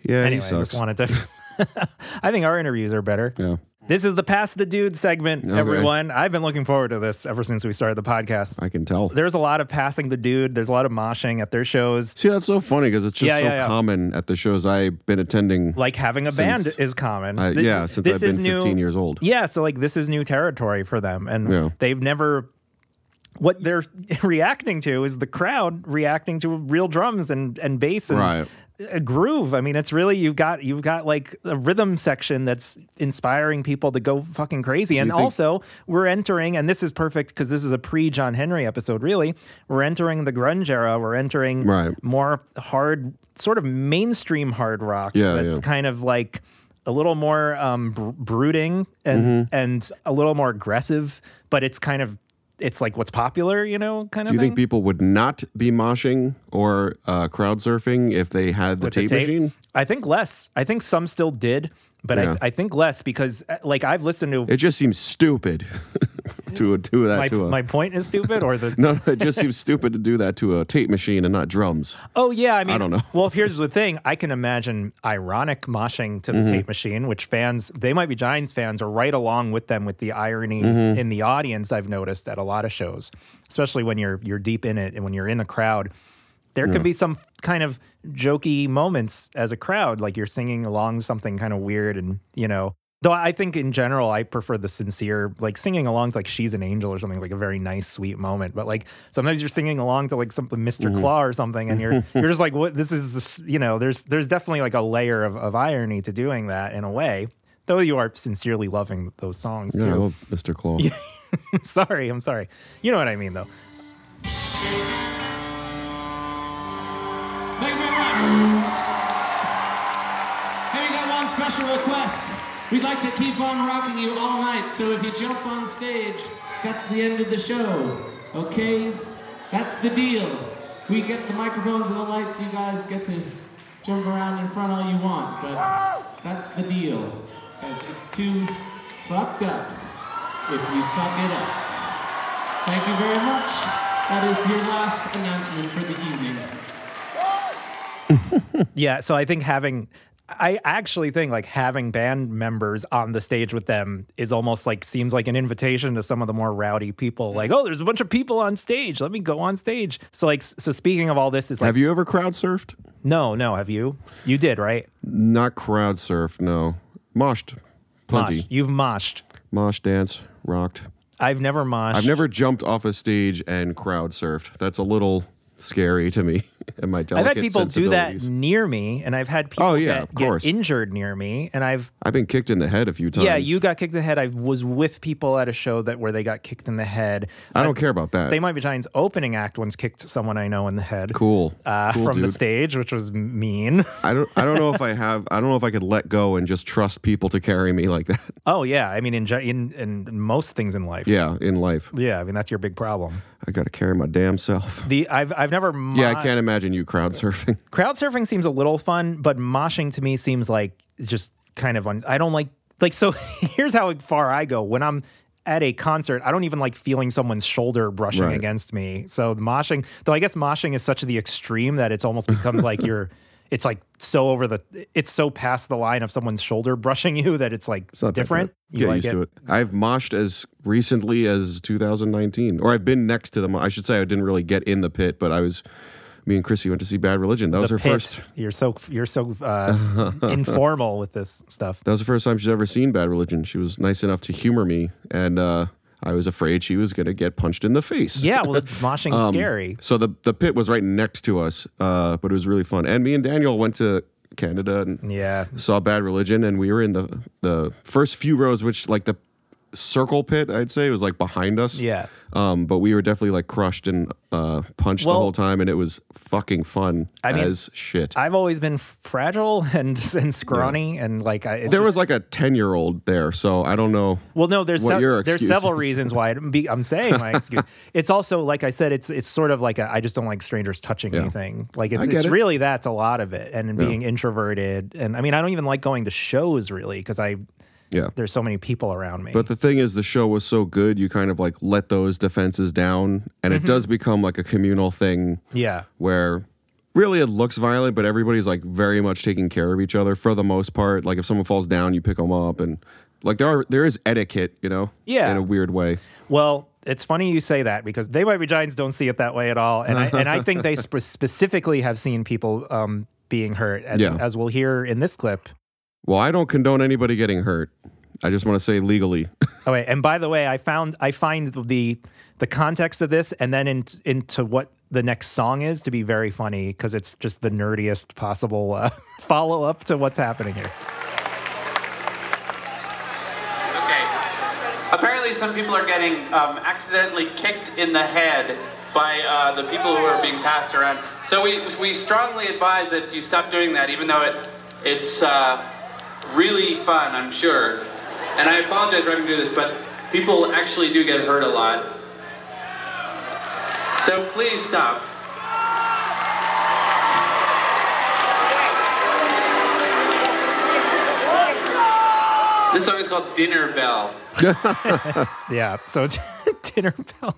Yeah, anyway, he I just wanted to I think our interviews are better. Yeah. This is the Pass the Dude segment, Okay. everyone. I've been looking forward to this ever since we started the podcast. I can tell. There's a lot of passing the dude. There's a lot of moshing at their shows. See, that's so funny because it's just Yeah, so yeah, yeah. common at the shows I've been attending. Like having a Since- band is common. I- yeah, since this I've been is new- 15 years old. Yeah, so like this is new territory for them, and they've never what they're reacting to is the crowd reacting to real drums and and bass and Right. a groove. I mean, it's really you've got you've got like a rhythm section that's inspiring people to go fucking crazy. And think- also, we're entering, and this is perfect because this is a pre John Henry episode. Really, we're entering the grunge era. We're entering Right. more hard, sort of mainstream hard rock. Yeah, that's yeah. kind of like a little more um, br- brooding and Mhm. and a little more aggressive, but it's kind of it's like what's popular, you know, kind of. Do you thing. think people would not be moshing or uh, crowd surfing if they had the with tape, machine? I think less. I think some still did, but Yeah. I, I think less because, uh, like, I've listened to. It just seems stupid to do that my, to a. my point is stupid, or the. no, no, it just seems stupid to do that to a tape machine and not drums. Oh yeah, I mean, I don't know. Well, here's the thing: I can imagine ironic moshing to the Mhm. tape machine, which fans they might be Giants fans are right along with them with the irony Mhm. in the audience. I've noticed at a lot of shows, especially when you're you're deep in it and when you're in a crowd. There Yeah. can be some kind of jokey moments as a crowd, like you're singing along something kind of weird, and you know. Though I think in general, I prefer the sincere, like singing along to like "She's an Angel" or something like a very nice, sweet moment. But like sometimes you're singing along to like something Mr. Mhm. Claw or something, and you're you're just like, what? This is you know. There's there's definitely like a layer of, of irony to doing that in a way. Though you are sincerely loving those songs Yeah, I too. love Mr. Klaw. I'm sorry, I'm sorry. You know what I mean though. Thank you very much. Hey, we got one special request. We'd like to keep on rocking you all night, so if you jump on stage, that's the end of the show. Okay? That's the deal. We get the microphones and the lights, you guys get to jump around in front all you want, but that's the deal. Because it's too fucked up if you fuck it up. Thank you very much. That is your last announcement for the evening. Yeah, so I think having I actually think like having band members on the stage with them is almost like seems like an invitation to some of the more rowdy people. Like, oh, there's a bunch of people on stage. Let me go on stage. So like, so speaking of all this, is like, Have you ever crowd surfed? no, no, have you? You did, right? Not crowd surf, no. Moshed. Plenty. You've moshed. Mosh dance, rocked. I've never moshed. I've never jumped off a stage and crowd surfed. That's a little scary to me and my I've had people do that near me, and I've had people Oh, yeah, get, of get injured near me, and I've I've been kicked in the head a few times. yeah, you got kicked in the head. I was with people at a show that where they got kicked in the head. I don't care about that. They Might Be Giants opening act once kicked someone I know in the head. Cool. Uh, Cool, from the stage, which was mean. I don't I don't know if I have I don't know if I could let go and just trust people to carry me like that. Oh yeah, I mean in in in most things in life. Yeah, in life. Yeah, I mean that's your big problem. I got to carry my damn self. The I've I've never yeah, I can't imagine you crowd surfing. crowd surfing seems a little fun, but moshing to me seems like just kind of un- I don't like like so here's how far I go when I'm at a concert, I don't even like feeling someone's shoulder brushing Right. against me. So the moshing, though I guess moshing is such the extreme that it's almost becomes like you're it's like so over the it's so past the line of someone's shoulder brushing you that it's like It's that different. bad. Get used to it. I've moshed as recently as 2019, or I've been next to them. I should say I didn't really get in the pit, but I was. Me and Chrissy went to see Bad Religion. That was her pit. first. You're so you're so uh, informal with this stuff. That was the first time she's ever seen Bad Religion. She was nice enough to humor me, and uh, I was afraid she was going to get punched in the face. Yeah, well, it's moshing's Um, scary. So the the pit was right next to us, uh, but it was really fun. And me and Daniel went to Canada and Yeah. saw Bad Religion, and we were in the the first few rows, which like the circle pit, I'd say, It was like behind us. Yeah. Um, but we were definitely like crushed and uh, punched the whole time, and it was fucking fun I mean, as shit. I've always been fragile and and scrawny and like I, there just- was like a ten year old there, so I don't know. Well, no, there's your there's several reasons why I'm, be, I'm saying my excuse. It's also like I said, it's it's sort of like a, I just don't like strangers touching Yeah. anything. Like it's it's it. really that's a lot of it, and Yeah. being introverted, and I mean I don't even like going to shows really because I Yeah. there's so many people around me. But the thing is, the show was so good, you kind of like let those defenses down, and it Mhm. does become like a communal thing yeah, where really it looks violent, but everybody's like very much taking care of each other for the most part. Like if someone falls down, you pick them up, and like there are there is etiquette, you know, Yeah. in a weird way. Well, it's funny you say that because they might be giants don't see it that way at all, and I and I think they spe- specifically have seen people um, being hurt, as, Yeah. as we'll hear in this clip. Well, I don't condone anybody getting hurt. I just want to say legally. Oh wait, and by the way, I found I find the the context of this and then in, into what the next song is to be very funny because it's just the nerdiest possible uh, follow up to what's happening here. Okay. Apparently, some people are getting um, accidentally kicked in the head by uh, the people who are being passed around. So we, we strongly advise that you stop doing that, even though it it's uh, really fun, I'm sure. And I apologize for having to do this, but people actually do get hurt a lot. So please stop. This song is called Dinner Bell. yeah, so it's dinner bell.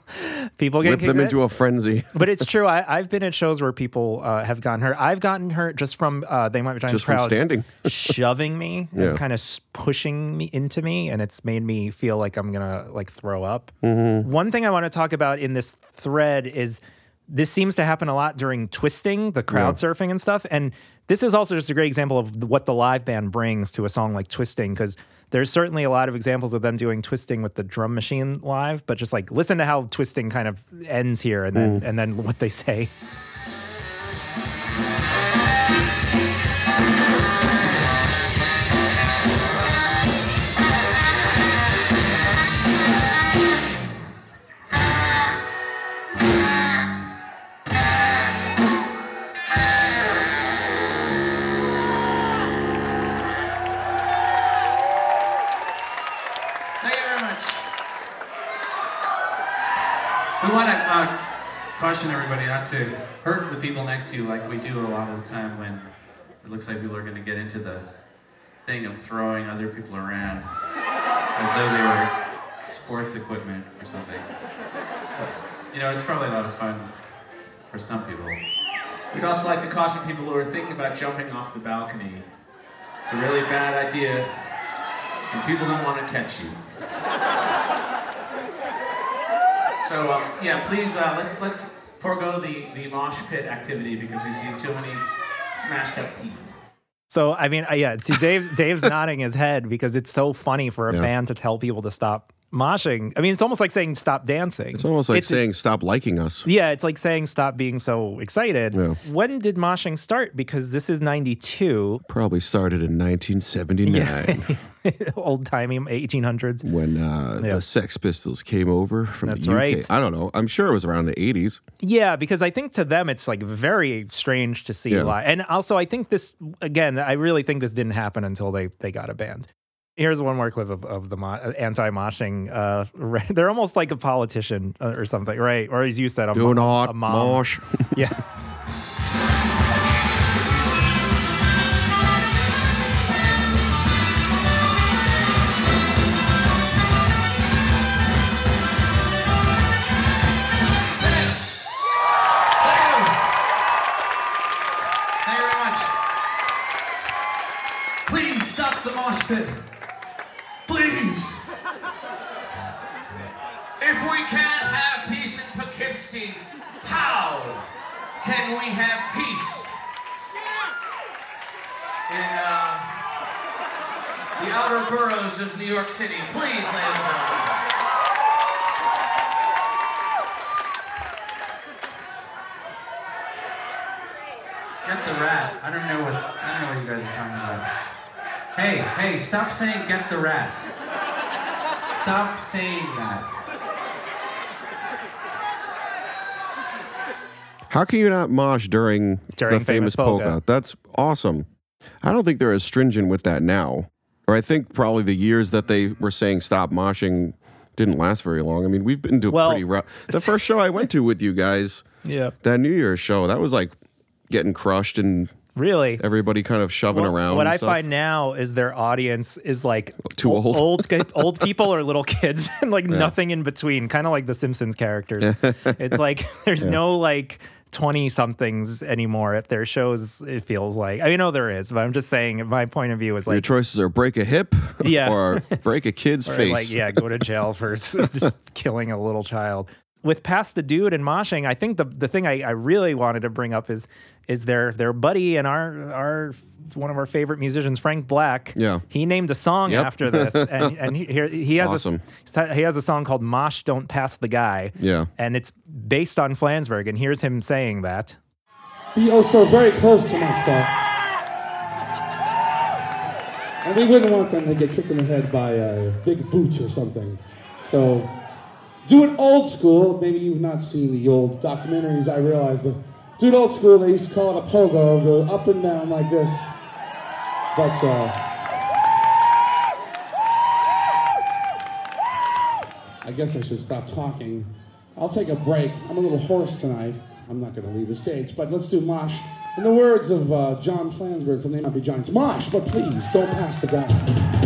People get Whip them into a frenzy. but it's true. I, I've been at shows where people uh, have gotten hurt. I've gotten hurt just from uh, they might be trying Just from crowds standing. shoving me Yeah. and kind of pushing me into me, and it's made me feel like I'm gonna like throw up. Mhm. One thing I want to talk about in this thread is this seems to happen a lot during twisting, the crowd Yeah. surfing and stuff. And this is also just a great example of what the live band brings to a song like Twisting, because there's certainly a lot of examples of them doing twisting with the drum machine live, but just like listen to how twisting kind of ends here and then Mm. and then what they say. Caution everybody not to hurt the people next to you like we do a lot of the time when it looks like people are going to get into the thing of throwing other people around as though they were sports equipment or something. You know, it's probably a lot of fun for some people. We'd also like to caution people who are thinking about jumping off the balcony. It's a really bad idea, and people don't want to catch you. So um, yeah, please uh, let's let's forego the the mosh pit activity because we've seen too many smashed up teeth. So I mean, uh, yeah. See, Dave Dave's nodding his head because it's so funny for a Yeah. band to tell people to stop moshing. I mean, it's almost like saying stop dancing. It's almost like it's, saying stop liking us. Yeah, it's like saying stop being so excited. Yeah. When did moshing start? Because this is 92. Probably started in 1979 Old timey 1800s. when uh, Yeah. the Sex Pistols came over from That's the UK. right. I don't know. I'm sure it was around the 80s. Yeah, because I think to them it's like very strange to see Yeah. live. And also, I think this again. I really think this didn't happen until they they got a band. Here's one more clip of, of the mo- anti-moshing. Uh, re- they're almost like a politician uh, or something, right? Or as you said, a, Do mo- not a mom. mosh. yeah. Thank you very much. Please stop the mosh pit. Can't have peace in Poughkeepsie, how can we have peace in uh, the outer boroughs of New York City? Please, ladies and gentlemen. Get the rat. I don't know what I don't know what you guys are talking about. Hey, hey, stop saying get the rat. Stop saying that. How can you not mosh during, During the Famous famous, polka? Polka. That's awesome. I don't think they're as stringent with that now. Or I think probably the years that they were saying stop moshing didn't last very long. I mean, we've been to Well- pretty rough. The first show I went to with you guys, Yeah. that New Year's show, that was like getting crushed and Really? everybody kind of shoving What- around. What I stuff. find now is their audience is like Too ol- old. old, old people or little kids, and like Yeah. nothing in between. Kind of like the Simpsons characters. it's like there's Yeah. no like twenty somethings anymore at their shows. It feels like I know there is, but I'm just saying my point of view is like Your choices are break a hip Yeah. or break a kid's face. like yeah, go to jail for just killing a little child. With past the dude and moshing, I think the the thing I, I really wanted to bring up is is their their buddy and our our one of our favorite musicians, Frank Black. Yeah. he named a song Yep. after this, and and he here he has Awesome. a he has a song called "Mosh Don't Pass the Guy." Yeah. and it's based on Flansburgh, and here's him saying that. be also very close to myself. And we wouldn't want them to get kicked in the head by uh, big boots or something. So do it old school. Maybe you've not seen the old documentaries, I realize, but do it old school. They used to call it a pogo, go up and down like this. But uh, I guess I should stop talking. I'll take a break. I'm a little hoarse tonight. I'm not going to leave the stage, but let's do Mosh. In the words of uh, John Flansburgh from the Be Giants, Mosh, but please don't pass the guy.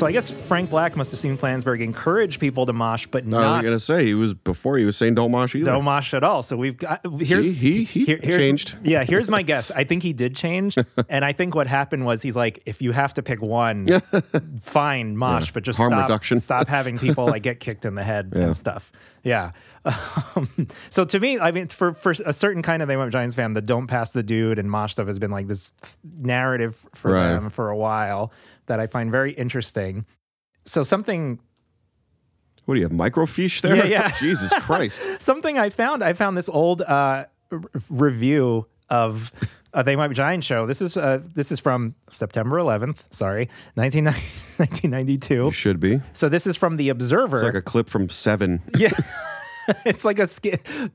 So I guess Frank Black must have seen Flansburgh encourage people to mosh, but not. I was gonna say he was before he was saying don't mosh either. don't mosh at all. So we've got here's See, he he here- changed. Yeah, here's my guess. I think he did change, and I think what happened was he's like, if you have to pick one, fine, mosh, Yeah, but just harm stop, reduction. stop having people like get kicked in the head Yeah. and stuff. Yeah. Um, so to me, I mean, for for a certain kind of They Might Giants fan, the don't pass the dude and mosh stuff has been like this narrative for Right. them for a while that I find very interesting. So something What do you have microfiche there? Yeah, yeah. Jesus Christ. something I found. I found this old uh, r- review of a They Might Be Giant show. This is uh, this is from September 11th. Sorry, 19, 1992. You should be. So this is from the Observer. It's like a clip from Seven. yeah. it's like a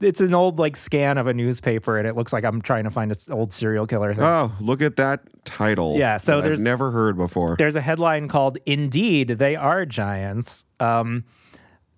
it's an old like scan of a newspaper and it looks like I'm trying to find an old serial killer thing. Oh, look at that title. Yeah, so there's- I've never heard before. There's a headline called "Indeed, They Are Giants." Um,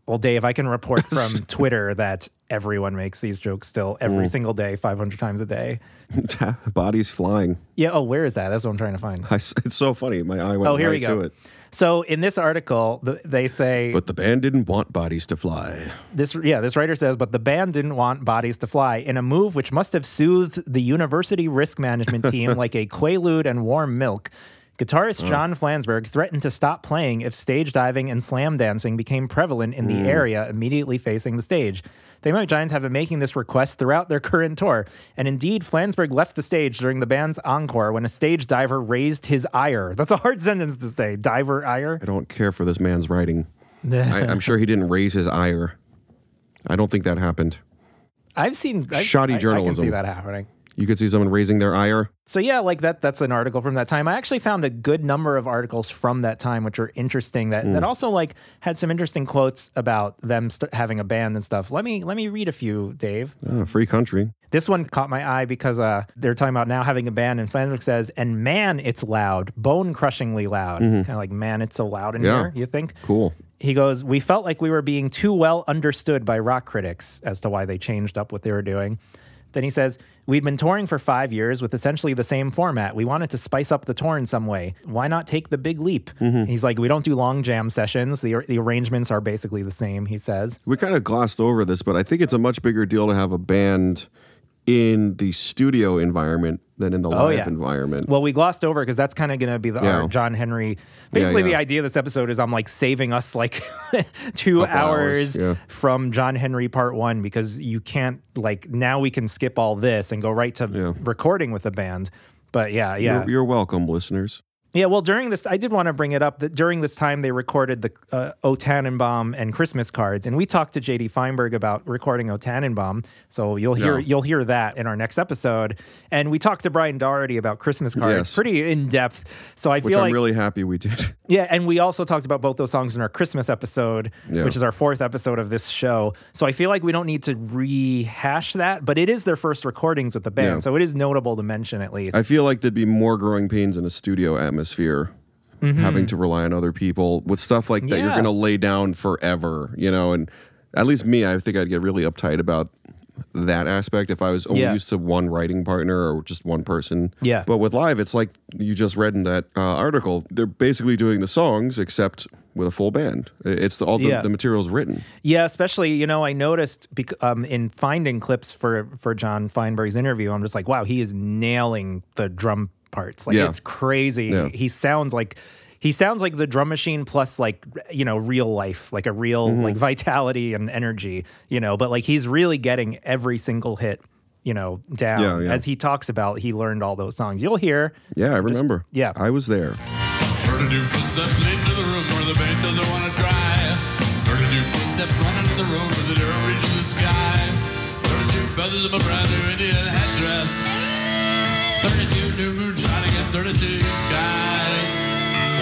well, Dave, I can report from Twitter that everyone makes these jokes still every Mm. single day, 500 times a day. Bodies flying. Yeah. Oh, where is that? That's what I'm trying to find. I it's so funny. My eye went Oh, here right we go. to it. So in this article, th- they say But the band didn't want bodies to fly. this. Yeah, this writer says, but the band didn't want bodies to fly in a move which must have soothed the university risk management team like a quaalude and warm milk. Guitarist Oh. John Flansburgh threatened to stop playing if stage diving and slam dancing became prevalent in the Mm. area immediately facing the stage. The Might Giants have been making this request throughout their current tour, and indeed, Flansburgh left the stage during the band's encore when a stage diver raised his ire. That's a hard sentence to say. Diver ire. I don't care for this man's writing. I, I'm sure he didn't raise his ire. I don't think that happened. I've seen I- Shoddy I- I can journalism. see that happening. You could see someone raising their ire. So yeah, like that that's an article from that time. I actually found a good number of articles from that time which are interesting that that Mm. also like had some interesting quotes about them st- having a band and stuff. Let me let me read a few, Dave. Oh, free country. This one caught my eye because uh, they're talking about now having a band, and Flansburgh says, "And man, it's loud, bone crushingly loud." Mhm. Kind of like, man, it's so loud in Yeah. here. You think? Cool. He goes, We felt like we were being too well understood by rock critics as to why they changed up what they were doing. Then he says, We'd been touring for five years with essentially the same format. We wanted to spice up the tour in some way. Why not take the big leap? Mhm. He's like, We don't do long jam sessions. The, the arrangements are basically the same, he says. We kind of glossed over this, but I think it's a much bigger deal to have a band in the studio environment than in the Oh, live yeah. environment. Well, we glossed over because that's kind of going to be the Yeah. John Henry. Basically, yeah. the idea of this episode is I'm like saving us like two Couple hours, hours, from John Henry part one because you can't like now we can skip all this and go right to recording with the band. But yeah, yeah. You're, you're welcome, listeners. Yeah, well, during this, I did want to bring it up that during this time they recorded the uh, O Tannenbaum and Christmas cards, and we talked to JD Feinberg about recording O Tannenbaum. So you'll hear Yeah. you'll hear that in our next episode, and we talked to Brian Doherty about Christmas cards, Yes. pretty in depth. So I Which feel I'm like really happy we did. yeah, and we also talked about both those songs in our Christmas episode, Yeah. which is our fourth episode of this show. So I feel like we don't need to rehash that, but it is their first recordings with the band, Yeah. so it is notable to mention at least. I feel like there'd be more growing pains in a studio atmosphere. Mhm. Having to rely on other people with stuff like that, you're going to lay down forever, you know. And at least me, I think I'd get really uptight about that aspect if I was only Yeah. used to one writing partner or just one person. Yeah. But with live, it's like you just read in that uh, article. They're basically doing the songs except with a full band. It's the, all the, Yeah. the material's written. Yeah, especially you know I noticed bec- um, in finding clips for for John Feinberg's interview, I'm just like, wow, he is nailing the drum parts. Like Yeah. it's crazy. Yeah. He sounds like he sounds like the drum machine plus like you know real life, like a real Mhm. like vitality and energy, you know. But like he's really getting every single hit, you know, down. Yeah, yeah. As he talks about, he learned all those songs. You'll hear. Yeah, I remember. yeah. I was there. Heard a new footsteps lead to the room where the band doesn't want to dry. Heard a new footsteps run into the room where the door reaches the sky. Heard a new feathers of a brand in 32 skies.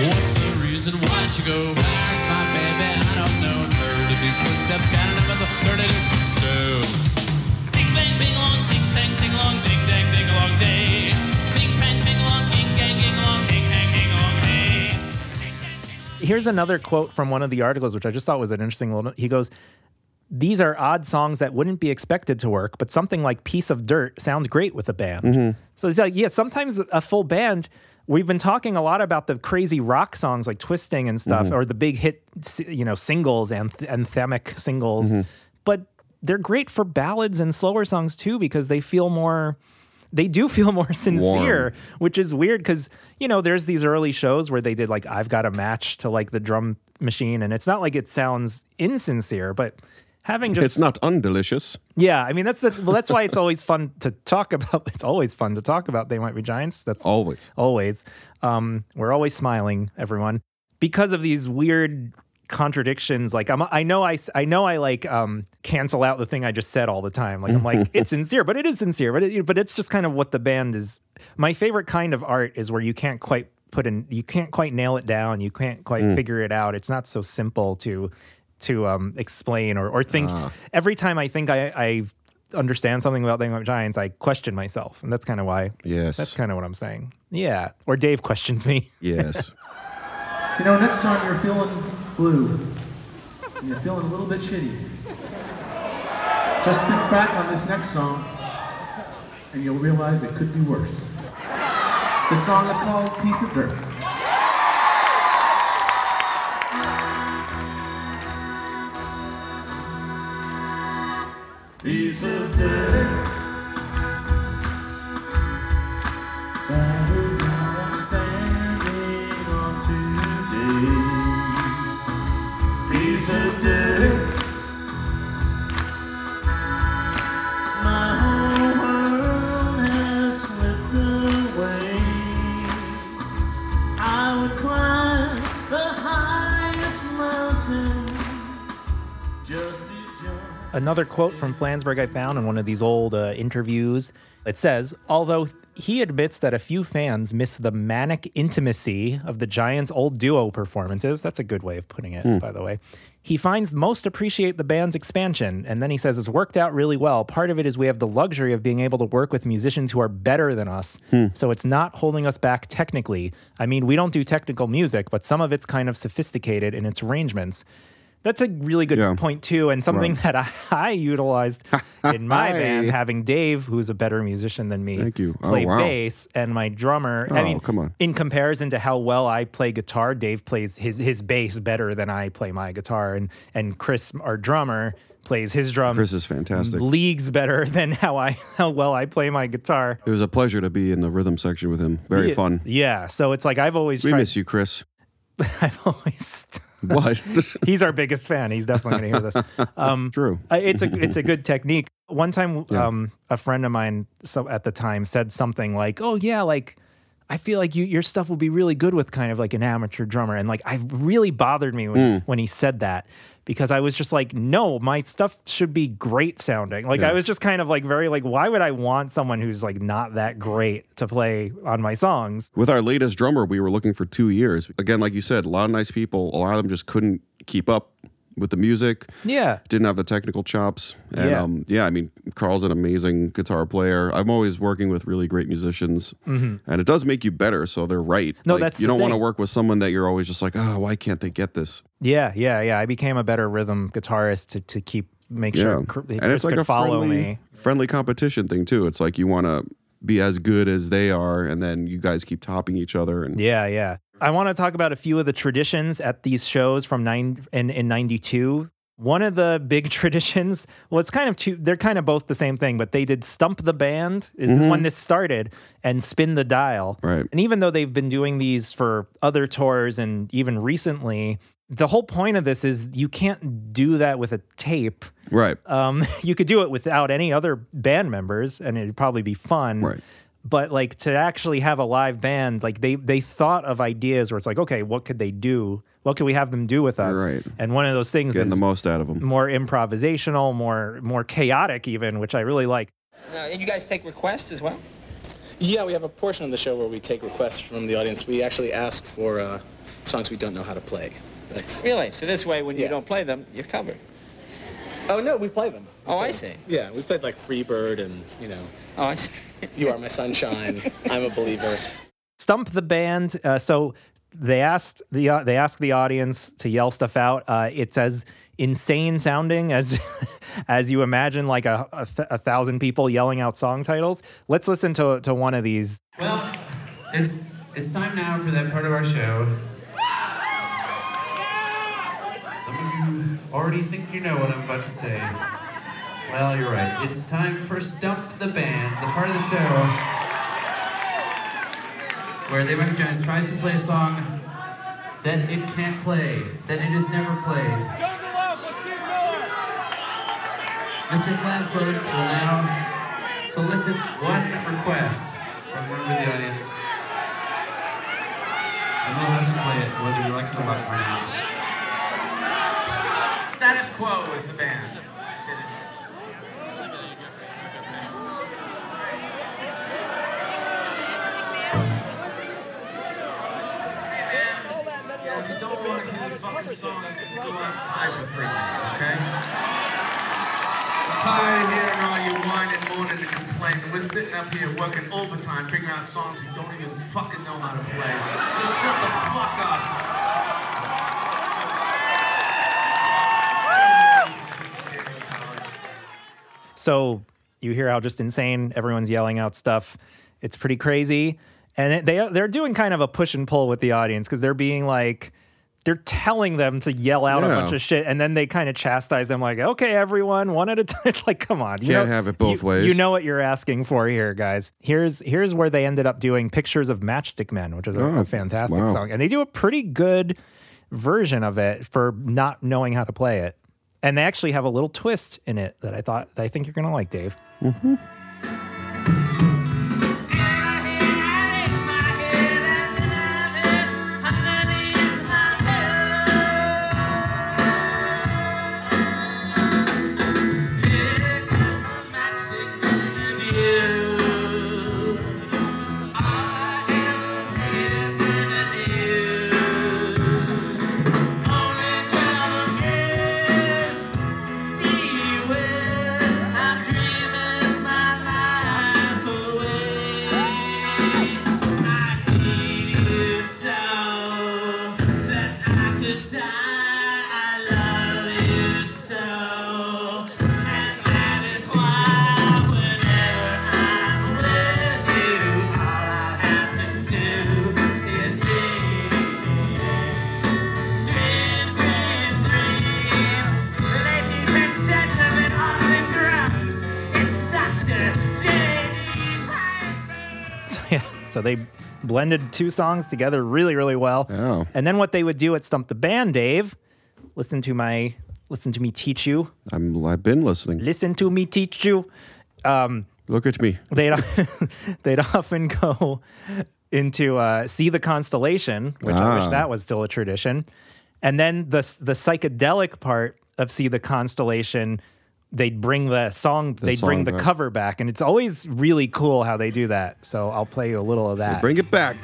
What's the reason? Why'd you go past my baby? I don't know. 32 footsteps counting up as a 32 footsteps. Bing bang along, sing sang sing ding dang ding along day. Here's another quote from one of the articles, which I just thought was an interesting little. He goes, "These are odd songs that wouldn't be expected to work, but something like "Piece of Dirt" sounds great with a band." Mhm. So it's like, "Yeah, sometimes a full band." We've been talking a lot about the crazy rock songs like "Twisting" and stuff, Mhm. or the big hit, you know, singles and anthemic singles, Mhm. but they're great for ballads and slower songs too because they feel more they do feel more sincere which is weird because you know there's these early shows where they did like i've got a match to like the drum machine and it's not like it sounds insincere but having just it's not undelicious. yeah i mean that's the well that's why it's always fun to talk about it's always fun to talk about they might be giants. That's Always. always. Um we're always smiling everyone because of these weird contradictions. Like I'm, i know i i know i like um cancel out the thing i just said all the time. Like i'm like it's sincere but it is sincere but it, but it's just kind of what the band is. My favorite kind of art is where you can't quite put in you can't quite nail it down. You can't quite Mm. figure it out. It's not so simple to to um explain or or think Ah. every time i think i i understand something about the giants i question myself and that's kind of why Yes. that's kind of what i'm saying yeah or dave questions me Yes. You know, next time you're feeling blue, and you're feeling a little bit shitty, just think back on this next song, and you'll realize it could be worse. This song is called Piece of Dirt. Piece of dirt. Another quote from Flansburgh I found in one of these old uh, interviews. It says, although he admits that a few fans miss the manic intimacy of the Giants' old duo performances, that's a good way of putting it, Hmm. by the way. He finds most appreciate the band's expansion, and then he says it's worked out really well. Part of it is we have the luxury of being able to work with musicians who are better than us, Hmm. so it's not holding us back technically. I mean, we don't do technical music, but some of it's kind of sophisticated in its arrangements. That's a really good Yeah. point too, and something Right. that I, I utilized in my band, having Dave, who's a better musician than me, Thank you. Oh, play wow. bass, and my drummer. I Oh, mean, come on. in comparison to how well I play guitar, Dave plays his his bass better than I play my guitar, and and Chris, our drummer, plays his drums. Chris is fantastic. Leagues better than how I how well I play my guitar. It was a pleasure to be in the rhythm section with him. Very Yeah, fun. Yeah, so it's like I've always We tried. miss you, Chris. I've always. What? He's our biggest fan. He's definitely going to hear this. Um, True. uh, It's a it's a good technique. One time, Yeah. um, a friend of mine so at the time said something like, "Oh yeah, like." I feel like you, your stuff will be really good with kind of like an amateur drummer. And like, I really bothered me when, Mm. when he said that because I was just like, no, my stuff should be great sounding. Like, Yeah. I was just kind of like, very like, why would I want someone who's like not that great to play on my songs? With our latest drummer, we were looking for two years. Again, like you said, a lot of nice people. A lot of them just couldn't keep up with the music. Yeah. Didn't have the technical chops. And Yeah. um, yeah, I mean, Carl's an amazing guitar player. I'm always working with really great musicians. Mhm. And it does make you better, so they're right. No, Like, that's you don't want to work with someone that you're always just like, oh, why can't they get this? Yeah, yeah, yeah. I became a better rhythm guitarist to, to keep make sure Cr- and Chris it's like could a follow friendly, me. friendly competition thing too. It's like you want to be as good as they are, and then you guys keep topping each other. And Yeah, yeah. I want to talk about a few of the traditions at these shows from nine in in '92. One of the big traditions, well, it's kind of two, they're kind of both the same thing, but they did Stump the Band, is Mhm. when this started, and Spin the Dial. Right. And even though they've been doing these for other tours and even recently, the whole point of this is you can't do that with a tape. Right. Um, you could do it without any other band members, and it'd probably be fun. Right. But like to actually have a live band, like they they thought of ideas where it's like, okay, what could they do? What could we have them do with us? Right. And one of those things Getting is the most out of them. more improvisational, more more chaotic, even, which I really like. Uh, and you guys take requests as well? Yeah, we have a portion of the show where we take requests from the audience. We actually ask for uh, songs we don't know how to play. That's Really? So this way, when you don't play them, you're covered. Oh no, we play them. Oh, I see. Yeah, we played like Freebird and you know. Oh, I see. You are my sunshine. I'm a believer. Stump the band. Uh, so they asked the uh, they asked the audience to yell stuff out. Uh, it's as insane sounding as as you imagine, like a, a, th- a thousand people yelling out song titles. Let's listen to to one of these. Well, it's it's time now for that part of our show. Some of you already think you know what I'm about to say. Well, you're right. It's time for Stump the Band, the part of the show where they recognize tries to play a song that it can't play, that it has never played. Mr. Flansburgh will now solicit one request from one of the audience. And we'll have to play it whether you like it or not. Status Quo is the band. To hear the fucking song, go outside for three minutes, okay? I'm tired of hearing all you whine and moan and complain. We're sitting up here working overtime, figuring out songs we don't even fucking know how to play. Just shut the fuck up. So you hear how just insane everyone's yelling out stuff. It's pretty crazy, and it, they they're doing kind of a push and pull with the audience because they're being like. They're telling them to yell out a bunch of shit, and then they kind of chastise them, like, "Okay, everyone, one at a time." It's like, come on, you Can't know- have it both you- ways. You know what you're asking for here, guys. Here's here's where they ended up doing "Pictures of Matchstick Men," which is a, Oh, a fantastic wow. song, and they do a pretty good version of it for not knowing how to play it. And they actually have a little twist in it that I thought that I think you're gonna like, Dave. So blended two songs together really, really well. Oh. And then what they would do at Stump the Band, Dave, listen to my listen to me teach you. I'm I've been listening. Listen to me teach you. Um, Look at me. they'd they'd often go into uh, see the constellation, which I wish Ah. that was still a tradition, and then the the psychedelic part of see the constellation. They'd bring the song, The they'd bring the back. cover back, and it's always really cool how they do that. So I'll play you a little of that. Bring it back.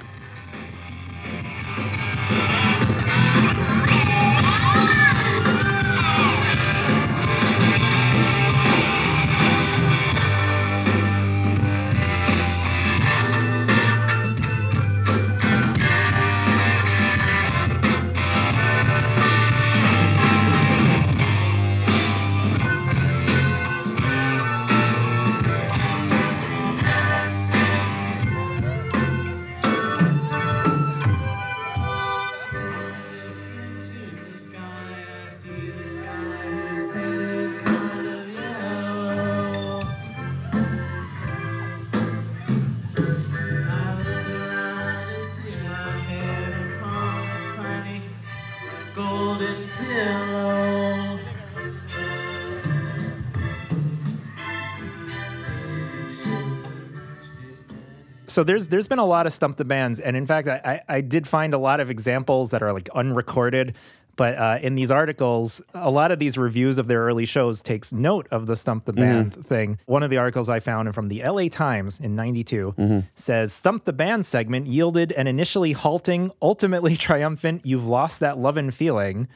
So there's there's been a lot of stump the bands, and in fact, I, I I did find a lot of examples that are like unrecorded. But uh, in these articles, a lot of these reviews of their early shows takes note of the stump the band thing. One of the articles I found from the L.A. Times in '92 Mhm. says stump the band segment yielded an initially halting, ultimately triumphant. You've lost that love and feeling.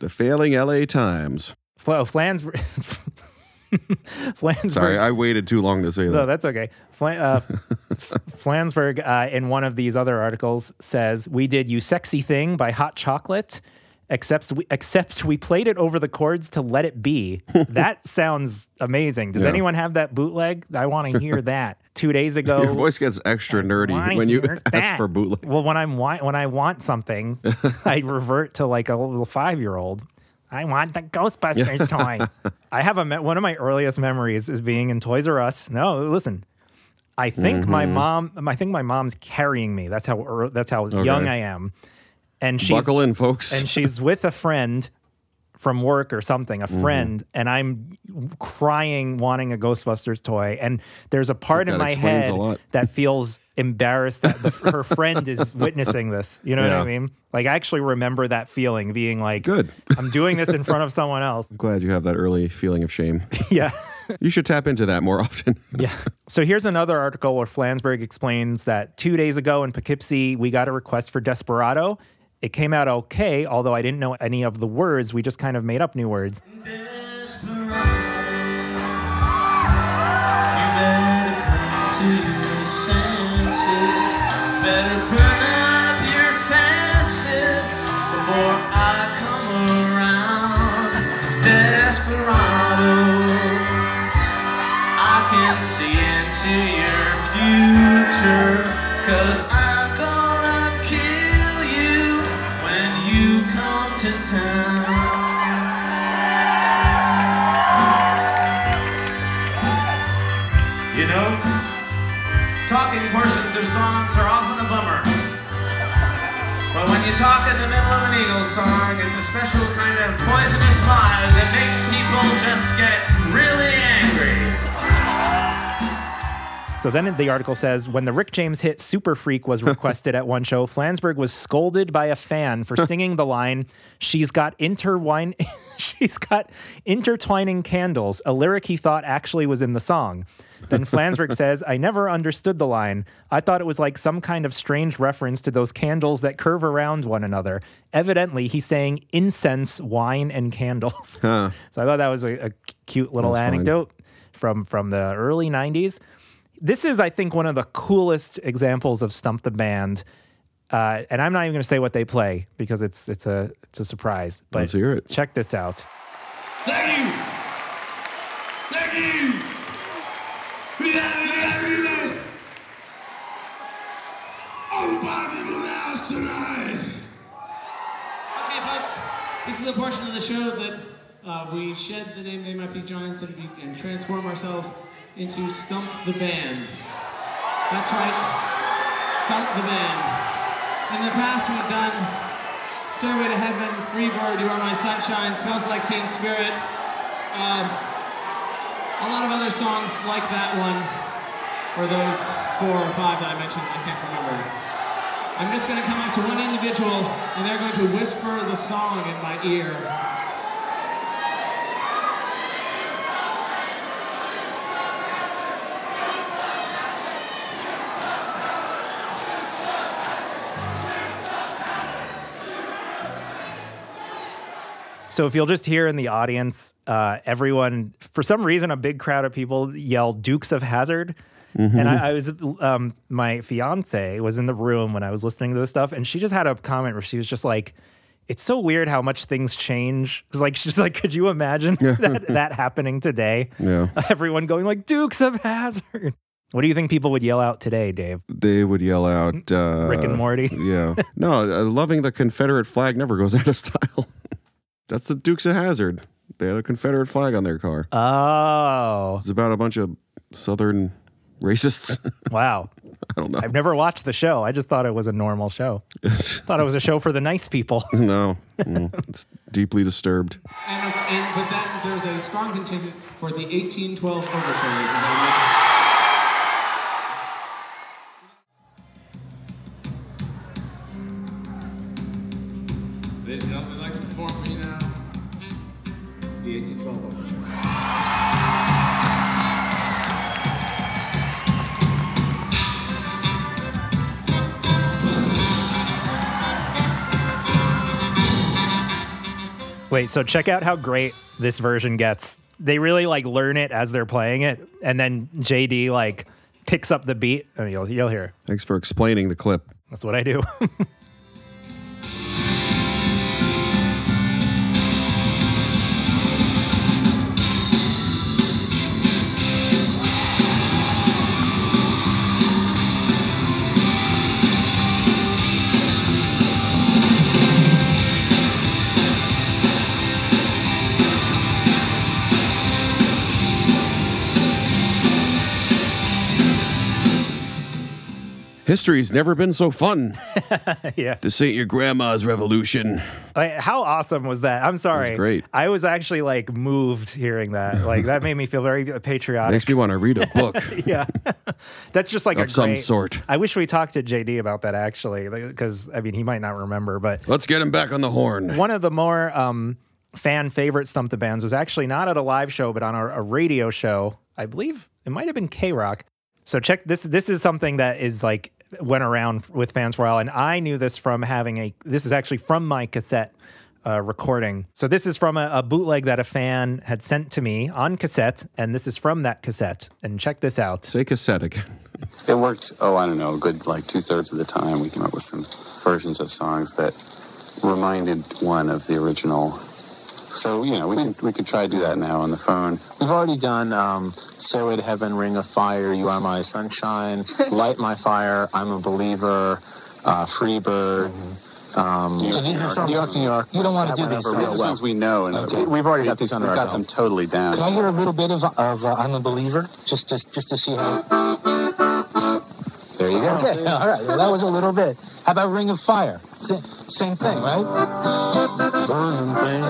The failing LA Times. Fl- Flansburgh. Flansburgh. Sorry, I waited too long to say that. No, that's okay. Flan- uh, F- Flansburgh, uh, in one of these other articles, says we did "You Sexy Thing" by Hot Chocolate, except we except we played it over the chords to "Let It Be." that sounds amazing. Does Yeah. anyone have that bootleg? I want to hear that. Two days ago, Your voice gets extra nerdy when you hear ask for bootleg. Well, when I'm when I want something, I revert to like a little five year old. I want the Ghostbusters toy. I have a me- one of my earliest memories is being in Toys R Us. No, listen. I think my Mhm. mom. I think my mom's carrying me. That's how. ear- That's how Okay. young I am. And she's Buckle in, folks. And she's with a friend from work or something, a Mhm. friend, and I'm crying, wanting a Ghostbusters toy. And there's a part in my head that feels embarrassed that the, her friend is witnessing this. You know what I mean? Like I actually remember that feeling, being like, "Good, I'm doing this in front of someone else." I'm glad you have that early feeling of shame. yeah. You should tap into that more often. Yeah. So here's another article where Flansburgh explains that two days ago in Poughkeepsie, we got a request for Desperado. It came out okay, although I didn't know any of the words. We just kind of made up new words. better come talk in the middle of an Eagles song, it's a special kind of poisonous vibe that makes people just get really angry. So then the article says when the Rick James hit Super Freak was requested at one show, Flansburgh was scolded by a fan for singing the line, She's got interwine she's got intertwining candles, a lyric he thought actually was in the song. Then Flansburgh says, I never understood the line. I thought it was like some kind of strange reference to those candles that curve around one another. Evidently, he's saying incense, wine, and candles. Huh. So I thought that was a, a cute little That's fine. anecdote from from the early 90s. This is, I think, one of the coolest examples of Stump the Band. Uh, and I'm not even going to say what they play because it's it's a it's a surprise. But Let's hear it. check this out. Thank you. Thank you. Tonight. Okay, folks, this is the portion of the show that uh, we shed the name They Might Be Giants and, be, and transform ourselves into Stump the Band. That's right, Stump the Band. In the past, we've done Stairway to Heaven, Freebird, You Are My Sunshine, Smells Like Teen Spirit, um, a lot of other songs like that one, or those four or five that I mentioned, I can't remember. I'm just going to come up to one individual and they're going to whisper the song in my ear. So if you'll just hear in the audience, uh, everyone, for some reason, a big crowd of people yell Dukes of Hazzard. Mhm. And I, I was, um, my fiance was in the room when I was listening to this stuff, and she just had a comment where she was just like, "It's so weird how much things change." Like she's like, "Could you imagine that that happening today?" Yeah. Everyone going like Dukes of Hazzard. What do you think people would yell out today, Dave? They would yell out uh, Rick and Morty. Yeah. No, uh, loving the Confederate flag never goes out of style. That's the Dukes of Hazzard. They had a Confederate flag on their car. Oh, It's about a bunch of Southern racists. wow. I don't know. I've never watched the show. I just thought it was a normal show. thought it was a show for the nice people. no, Mm, it's deeply disturbed. And, and but then there's a strong contingent for the 1812 Overture. They'd Ladies and gentlemen, I'd like to perform for you now 1812 Orchestra. Wait, so check out how great this version gets. They really like learn it as they're playing it, and then JD like picks up the beat. And you'll you'll hear. Thanks for explaining the clip. That's what I do. History's never been so fun. yeah. This ain't your grandma's revolution. Like, how awesome was that? I'm sorry. great. I was actually like moved hearing that. Like that made me feel very patriotic. Makes me want to read a book. yeah, that's just like a Of some great- sort. I wish we talked to JD about that actually, because I mean he might not remember, but Let's get him back on the horn. one of the more um, fan favorite Stump the Bands was actually not at a live show, but on a, a radio show. I believe it might have been K Rock. So check this. This is something that is like went around with fans for a while, and I knew this from having a. This is actually from my cassette uh, recording. So this is from a, a bootleg that a fan had sent to me on cassette, and this is from that cassette. And check this out. Say cassette again. It worked, oh, I don't know, a good like two thirds of the time. We came up with some versions of songs that reminded one of the original. So, you know, we could, we could try to do that now on the phone. We've already done um, Stairway to Heaven, Ring of Fire, You Are My Sunshine, Light My Fire, I'm a Believer, uh, Freebird. Um, New York, New York. New York, New York. You don't want to do these. These are songs we know, and Okay. we- We've already got these under we've our got them totally down. Can I hear a little bit of, of uh, I'm a Believer? Just to, just to see how. There you go. Okay, all right. Well, that was a little bit. How about Ring of Fire? Sa- same thing, right? Burning thing.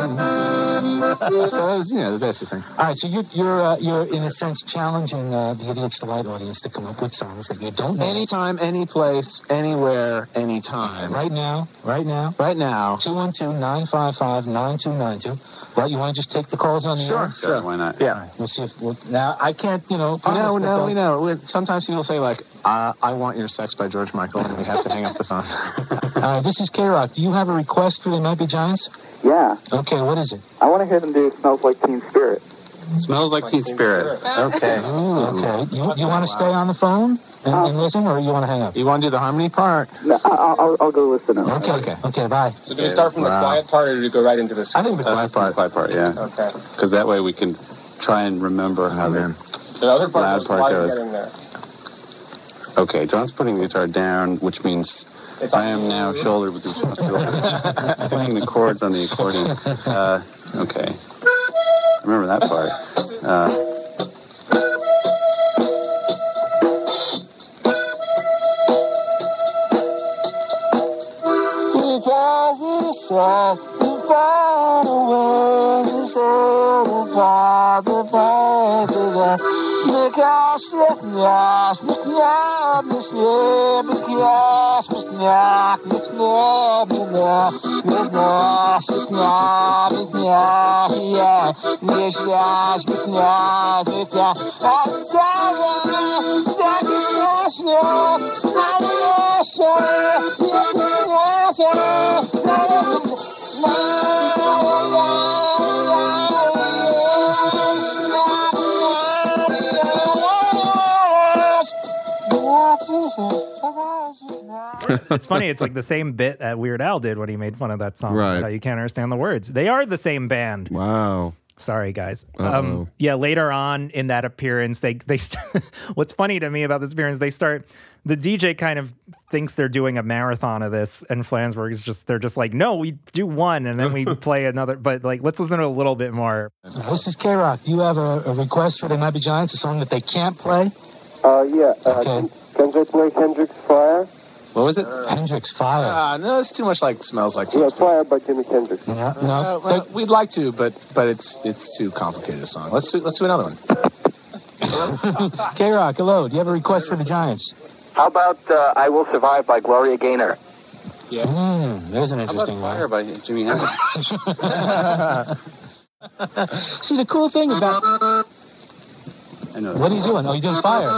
so that was, you know, the basic thing. All right, so you're you're uh, you're in a sense challenging uh, the Idiots Delight audience to come up with songs that you don't know. Anytime, any place, anywhere, anytime. Right now, right now, Right now. 212-955-9292. Well, you want to just take the calls on the Sure, air? sure. sure. Why not? Yeah. We'll see if we'll, now I can't, you know. No, promise that no, we know. We- Sometimes people say like, uh, "I want your sex" by George Michael, and we have to hang up the phone. All right, this is K Rock. Do you have a request for the Might Be Giants? Yeah. Okay, what is it? I want to hear them do Smells Like Teen Spirit. Smells like Teen Spirit. Okay. Ooh, okay. You, you want to stay on the phone and, and listen, or you want to hang up? You want to do the harmony part? No, I'll, I'll, I'll go listen. now. Okay, okay, okay. Bye. So do we start from the quiet part, or do we go right into this? I think the quiet part. quiet part, yeah. Okay. Because that way we can try and remember how the, The other loud part goes. Okay, John's putting the guitar down, which means I am now shouldered with the responsibility playing the chords on the accordion. Uh, okay. I remember that part. Uh, to find a way to say goodbye, goodbye, goodbye. Because it's not, it's not, it's not, because it's not, it's not, it's not, it's not, it's not, it's not, yeah. Yes, yes, it's not, it's not. I'm it's funny. It's like the same bit that Weird Al did when he made fun of that song. Right. How you can't understand the words. They are the same band. Wow. Sorry, guys. Um, yeah, later on in that appearance, they they. St- what's funny to me about this appearance, they start. The DJ kind of thinks they're doing a marathon of this, and Flansburgh is just they're just like, no, we do one, and then we play another. But like, let's listen to a little bit more. This is K Rock. Do you have a, a request for the Might Be Giants, a song that they can't play? Uh, yeah. Uh, Okay. Can they play Hendrix Fire? what was it? Hendrix Fire. Ah, no, it's too much like smells like Teen Yeah, Fire by Jimi Hendrix. No, Uh, no. well, we'd like to, but but it's it's too complicated a song. Let's do, let's do another one. K Rock, hello. Do you have a request for the Giants? How about uh, I Will Survive by Gloria Gaynor? Yeah. Mm, there's an interesting How about interesting Fire one. by Jimi Hendrix? See, the cool thing about I know. what are you doing? Oh, you're doing fire.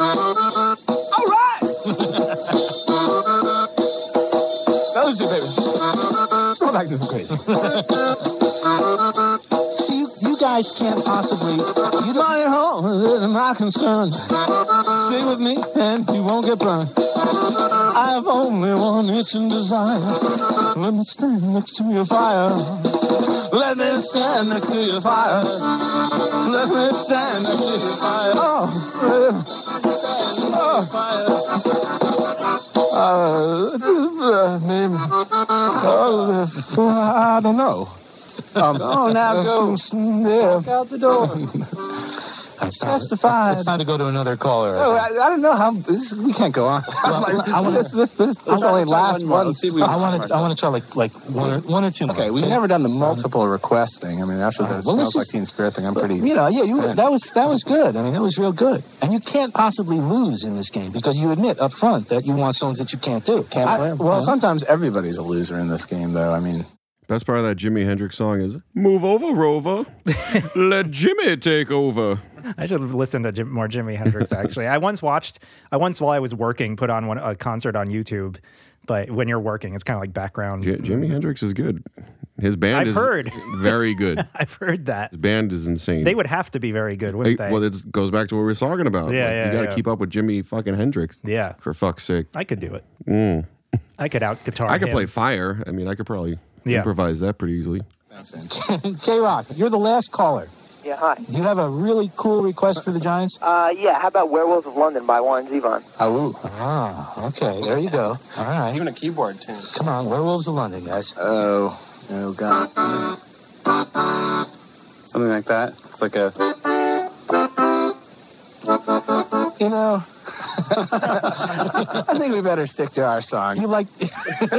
All right! Those are baby. Go back to the crazy. Guys can't possibly. You don't. My home, my concern. Stay with me, and you won't get burned. I have only one itch and desire. Let me stand next to your fire. Let me stand next to your fire. Let me stand next to your fire. Oh, oh. Uh, maybe. Oh, I don't know. Um, Oh, now go. Walk out the door. Testify. It's time to go to another caller. Oh, I, I don't know how this. We can't go on. Well, Like, I wanna- this this this, this only try lasts one Let's see if we can I want to. I want to try like like one or one or two. Okay, we've never done the multiple request thing. I mean, after the well, smells let's like just- Teen Spirit thing, I'm pretty. You know, yeah, you, that was that was good. I mean, that was real good. And you can't possibly lose in this game because you admit up front that you want songs that you can't do. Can't I- play well, sometimes everybody's a loser in this game, though. I mean, Best part of that Jimi Hendrix song is "Move over, Rover, let Jimi take over." I should listen to Jim, more Jimi Hendrix. Actually, I once watched. I once while I was working put on one a concert on YouTube. But when you're working, it's kind of like background. J- Jimi Hendrix is good. His band I've is heard. very good. I've heard that His band is insane. they would have to be very good, wouldn't they? well, it goes back to what we were talking about. Yeah, Like, yeah, You got to yeah. keep up with Jimi fucking Hendrix. Yeah. For fuck's sake. I could do it. Mm. I could out guitar. I could him. play fire. I mean, I could probably Yeah. improvise that pretty easily. K Rock, you're the last caller. Yeah, hi. Do you have a really cool request for the Giants? Uh, yeah, how about Werewolves of London by Warren Zevon? Oh, ah, okay. There you go. All right. Even a keyboard tune. Come on, Werewolves of London, guys. oh, oh god. Something like that. It's like a. You know, I think we better stick to our song. You like?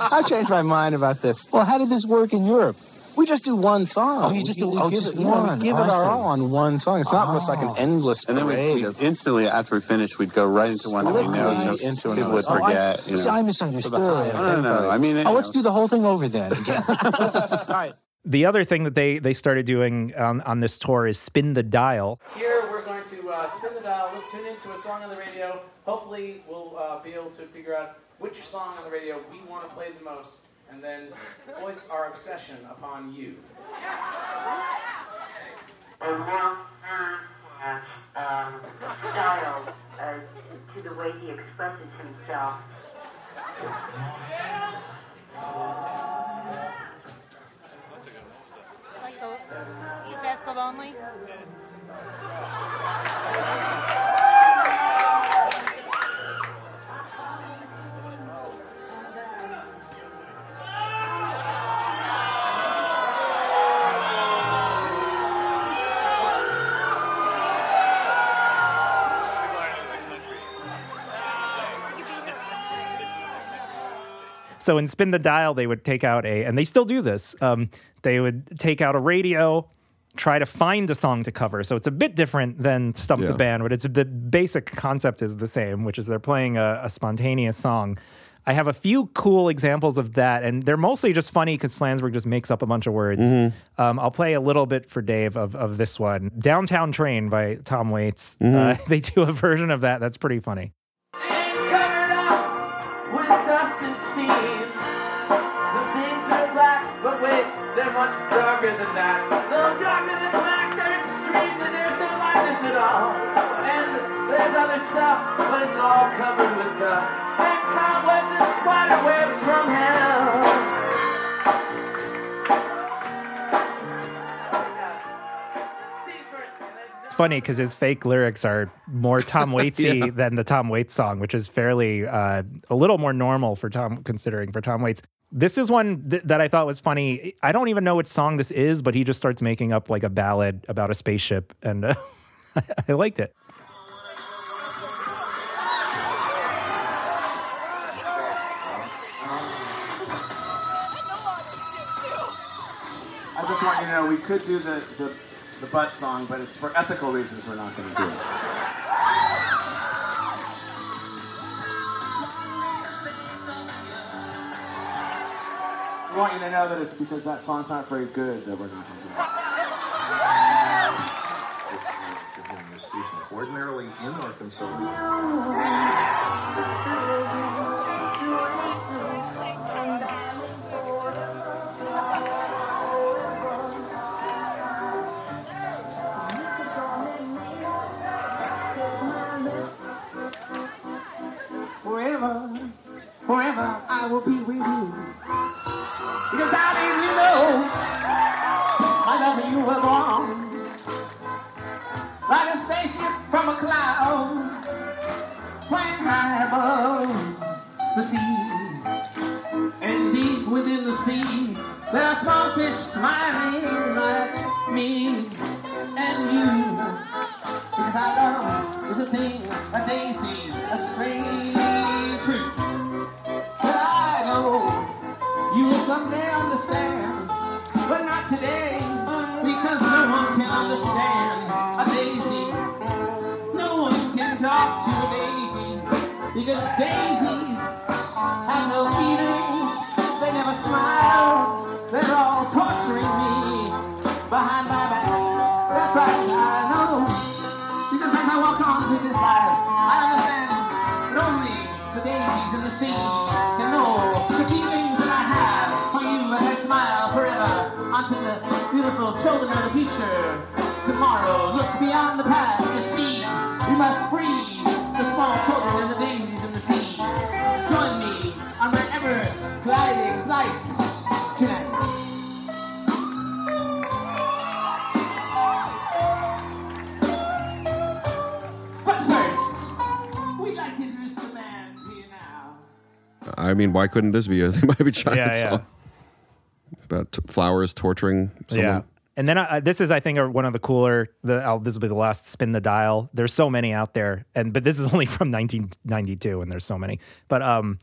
I've changed my mind about this. Well, how did this work in Europe? We just do one song. Oh, you just do- We oh, give just it, one. we give Oh, it our all on one song. It's not just like an endless And then we, parade we of instantly, after we finished, we'd go right into one that we know, so into people another would oh, song. forget. Oh, you see. I misunderstood. No, no, no. I mean, oh, you let's know. do the whole thing over then. Again. All right. The other thing that they they started doing on, on this tour is spin the dial. Here we're going to uh, spin the dial. Let's tune into a song on the radio. Hopefully, we'll uh, be able to figure out which song on the radio we want to play the most, and then voice our obsession upon you. um, style uh, to the way he expresses himself. Psycho. the Lonely. So in spin the dial, they would take out a, and they still do this. Um, they would take out a radio, try to find a song to cover. So it's a bit different than Stump Yeah. the Band, but it's the basic concept is the same, which is they're playing a, a spontaneous song. I have a few cool examples of that, and they're mostly just funny because Flansburgh just makes up a bunch of words. Mhm. Um, I'll play a little bit for Dave of, of this one Downtown Train by Tom Waits. Mhm. Uh, they do a version of that that's pretty funny. Dust. And cobwebs and spider webs from hell. It's funny because his fake lyrics are more Tom Waitsy Yeah. than the Tom Waits song, which is fairly uh, a little more normal for Tom, considering for Tom Waits. This is one th- that I thought was funny. I don't even know which song this is, but he just starts making up like a ballad about a spaceship, and uh, I liked it. just want you to know we could do the, the, the butt song, but it's for ethical reasons we're not going to do it. We want you to know that it's because that song's not very good that we're not going to do it. Ordinarily in Arkansas. Will be with you. Because darling, you know, my love for you will go. Like a spaceship from a cloud, flying high above the sea. And deep within the sea, there are small fish smiling like me and you. Because our love is a thing, a daisy, a strange today, because no one can understand a daisy. No one can talk to a daisy, because daisies beautiful children of the future. Tomorrow, look beyond the past to see we must free the small children and the daisies in the sea. Join me on my ever gliding flights tonight. But first, we'd like to introduce the band to you now. I mean, why couldn't this be a They Might Be Giant Yeah, yeah. song? About t- flowers torturing someone. Yeah. And then I, this is, I think, one of the cooler. The I'll, this will be the last spin the dial. There's so many out there, and but this is only from 1992, and there's so many. But um,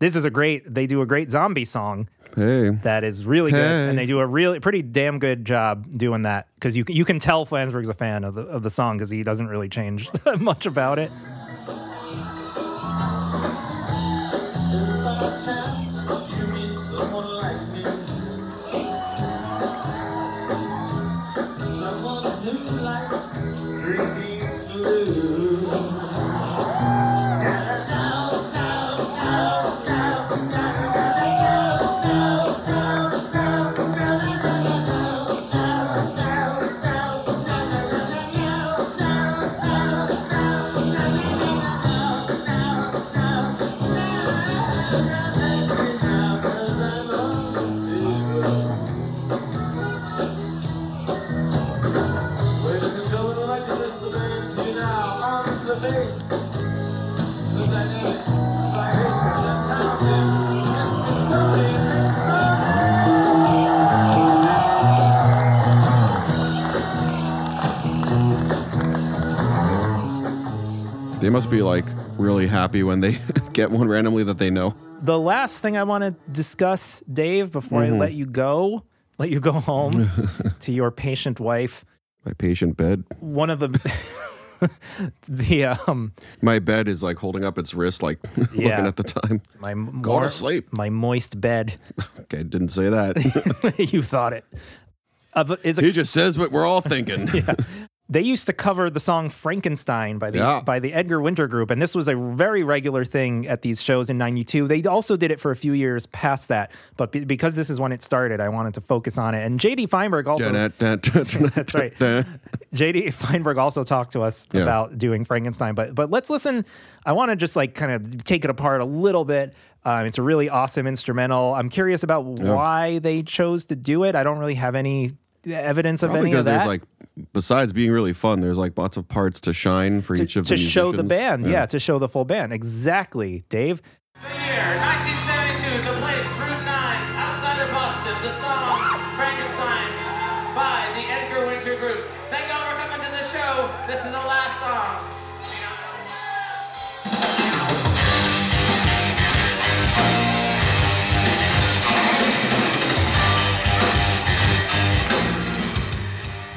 this is a great. They do a great zombie song Hey. that is really good, and they do a really pretty damn good job doing that because you can- you can tell Flansburgh's a fan of the of the song because he doesn't really change much about it. Must be like really happy when they get one randomly that they know. The last thing I want to discuss, Dave, before I Mhm. let you go, let you go home to your patient wife. My patient bed. One of the the um My bed is like holding up its wrist, like looking at the time. my Go more- to sleep. My moist bed. Okay, didn't say that. you thought it. Of is a, he just says what we're all thinking. yeah. They used to cover the song Frankenstein by the Yeah. by the Edgar Winter Group, and this was a very regular thing at these shows in '92. They also did it for a few years past that, but be- because this is when it started, I wanted to focus on it. And JD Feinberg also that's right. JD Feinberg also talked to us Yeah. about doing Frankenstein, but but let's listen. I want to just like kind of take it apart a little bit. Um, it's a really awesome instrumental. I'm curious about Yeah. why they chose to do it. I don't really have any evidence of Probably any of because there's like, besides being really fun, there's like lots of parts to shine for to, each of to the show the musicians. band, yeah. to show the full band. Exactly, Dave. Year 1972,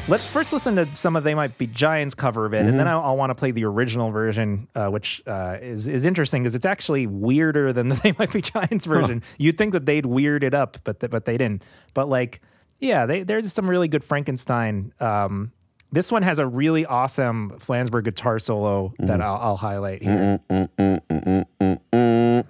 Let's first listen to some of They Might Be Giants cover of it, and then Mhm. I'll, I'll want to play the original version, uh, which uh, is is interesting because it's actually weirder than the They Might Be Giants version. You'd think that they'd weird it up, but th- but they didn't. But like, yeah, they, there's some really good Frankenstein. Um, this one has a really awesome Flansburgh guitar solo that Mhm. I'll, I'll highlight here. Mm,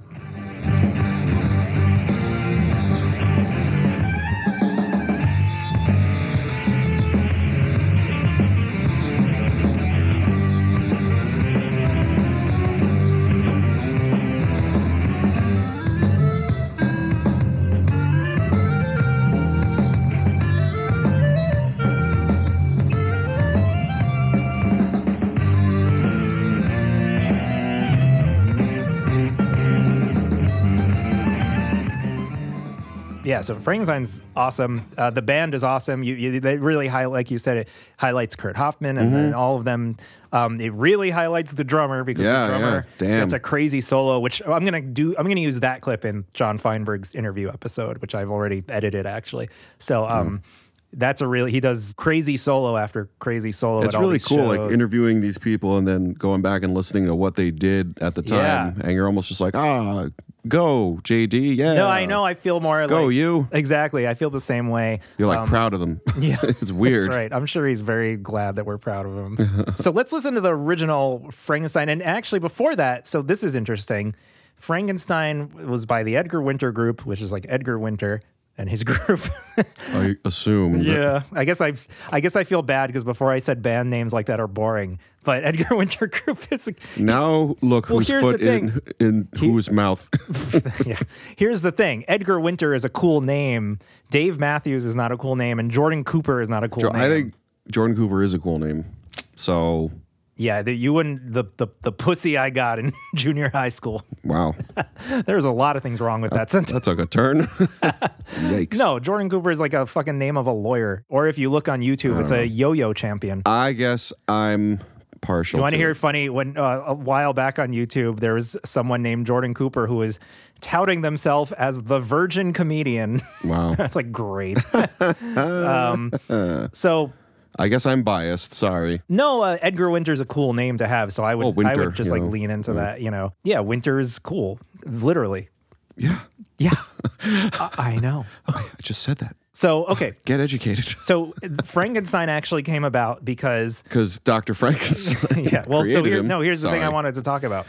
Yeah, so Frankenstein's awesome. Uh, the band is awesome. You, you they really highlight, like you said, it highlights Kurt Hoffman and, Mhm. and all of them. Um, it really highlights the drummer because Yeah, the drummer yeah. Damn. that's a crazy solo. Which I'm gonna do. I'm gonna use that clip in John Feinberg's interview episode, which I've already edited actually. So um, that's a really he does crazy solo after crazy solo. It's at all really cool, like interviewing these people and then going back and listening to what they did at the time, yeah. and you're almost just like, ah, go JD, yeah. No, I know. I feel more like Go like you. Exactly. I feel the same way. You're like Um, proud of them. Yeah, it's weird. That's right. I'm sure he's very glad that we're proud of him. so let's listen to the original Frankenstein. And actually, before that, so this is interesting. Frankenstein was by the Edgar Winter Group, which is like Edgar Winter and his group. I assume. yeah, I guess I I guess I feel bad because before I said band names like that are boring. But Edgar Winter Group is Now look Well, whose foot in in whose mouth. yeah. Here's the thing: Edgar Winter is a cool name. Dave Matthews is not a cool name, and Jordan Cooper is not a cool Jo- name. I think Jordan Cooper is a cool name. So Yeah, the, you wouldn't the, the the pussy I got in junior high school. wow, There's a lot of things wrong with that sentence. that took a turn. Yikes. No, Jordan Cooper is like a fucking name of a lawyer. Or if you look on YouTube, it's a yo-yo champion. I guess I'm partial. You want to to hear it. funny? When uh, a while back on YouTube, there was someone named Jordan Cooper who was touting themselves as the virgin comedian. Wow. That's like great. um, so I guess I'm biased. Sorry. No, uh, Edgar Winter's is a cool name to have, so I would Oh, I would just like know. lean into Yeah. that, you know. Yeah, Winter is cool, literally. Yeah. Yeah. I, I know. I just said that. So, okay. Get educated. So Frankenstein actually came about because Because Dr. Frankenstein. yeah, well, so here, him. no, here's the thing I wanted to talk about.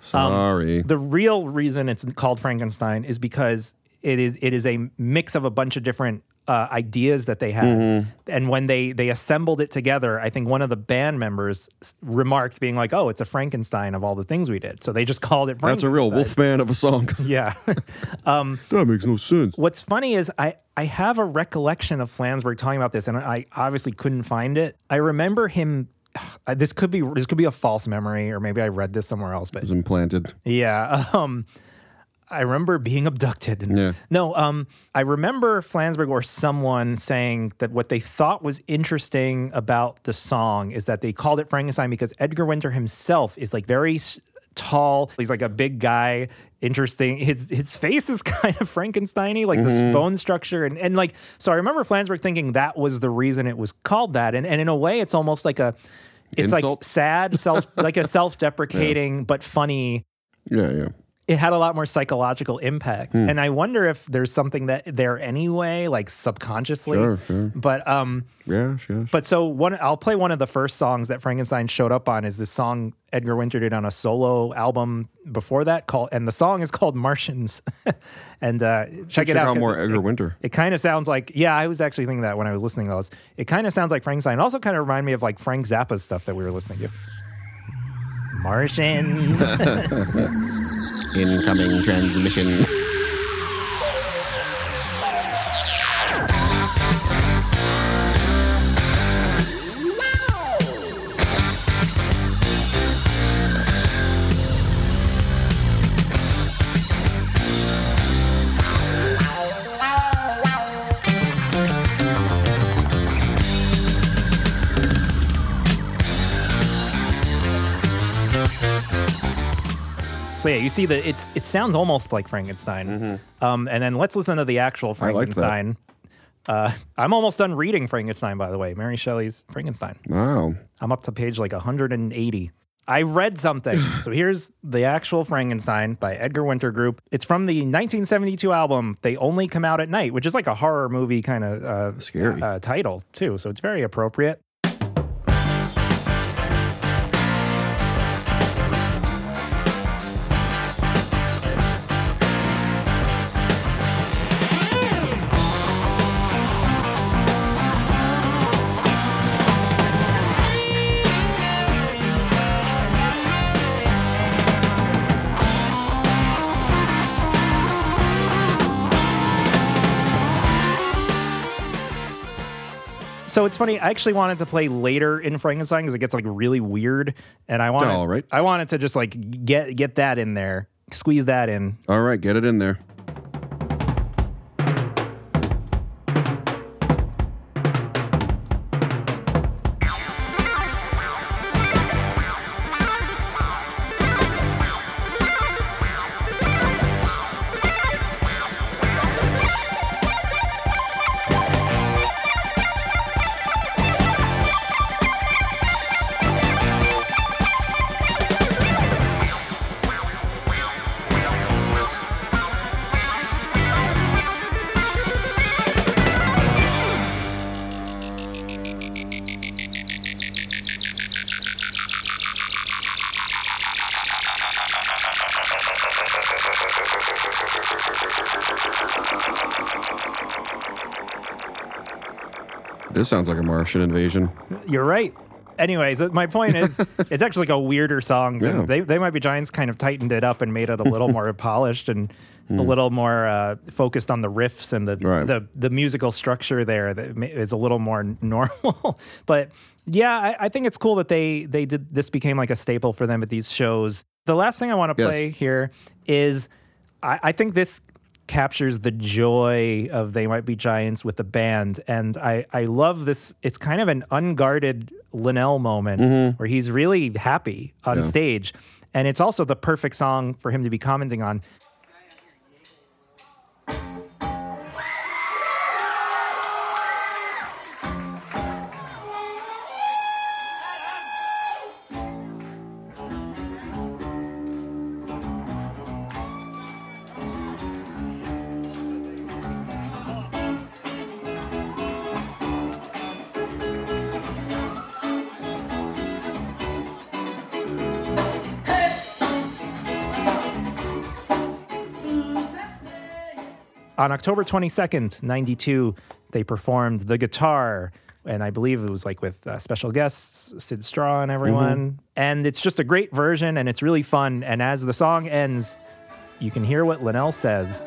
Sorry. The real reason it's called Frankenstein is because it is it is a mix of a bunch of different uh, ideas that they had, Mhm. and when they they assembled it together, I think one of the band members s- remarked, being like, "Oh, it's a Frankenstein of all the things we did." So they just called it. That's a real Frankenstein. Wolfman of a song. Yeah. um, that makes no sense. What's funny is I, I have a recollection of Flansburgh talking about this, and I obviously couldn't find it. I remember him. This could be this could be a false memory, or maybe I read this somewhere else. But it was implanted. yeah, um, I remember being abducted. Yeah. No, um, I remember Flansburgh or someone saying that what they thought was interesting about the song is that they called it Frankenstein because Edgar Winter himself is like very tall. He's like a big guy. Interesting. His his face is kind of Frankensteiny, like this Mhm. bone structure, and and like so. I remember Flansburgh thinking that was the reason it was called that, and and in a way, it's almost like a. It's like sad, self like a self-deprecating but funny Yeah, yeah. It had a lot more psychological impact. Hmm. And I wonder if there's something that there anyway, like subconsciously. Sure, sure. But um Yeah, sure. but so one I'll play one of the first songs that Frankenstein showed up on is this song Edgar Winter did on a solo album before that called and the song is called Martians. and uh check Check it out. out more it- Edgar it- Winter. It kind of sounds like yeah, I was actually thinking that when I was listening to those. It kind of sounds like Frankenstein. It also kind of remind me of like Frank Zappa's stuff that we were listening to. Martians. Incoming transmission. So yeah, you see that it's it sounds almost like Frankenstein. Um, and then let's listen to the actual Mm-hmm. I. Frankenstein. Uh, I'm almost done reading Frankenstein, by the way. Mary Shelley's Frankenstein. Wow. I'm up to page like 180. I read something. so here's the actual Frankenstein by Edgar Winter Group. It's from the 1972 album They Only Come Out at Night, which is like a horror movie kind of uh, Scary. uh, title, too. So it's very appropriate. So it's funny. I actually wanted to play later in Frankenstein because it gets like really weird, and I This sounds like a Martian invasion. You're right. Anyways, my point is, it's actually like a weirder song. than- Yeah. They, they might be giants kind of tightened it up and made it a little more polished and a Hmm. little more uh, focused on the riffs and the, Right. the the musical structure there that is a little more normal. but yeah, I, I think it's cool that they they did this became like a staple for them at these shows. The last thing I want to Yes. play here is I, I think this captures the joy of They Might Be Giants with the band. And I, I love this. It's kind of an unguarded Linnell moment Mhm. where he's really happy on Yeah. stage. And it's also the perfect song for him to be commenting on. On October 22nd, 92, they performed The Guitar. And I believe it was like with uh, special guests, Syd Straw and everyone. And it's just a great version and it's really fun. And as the song ends, you can hear what Linnell says.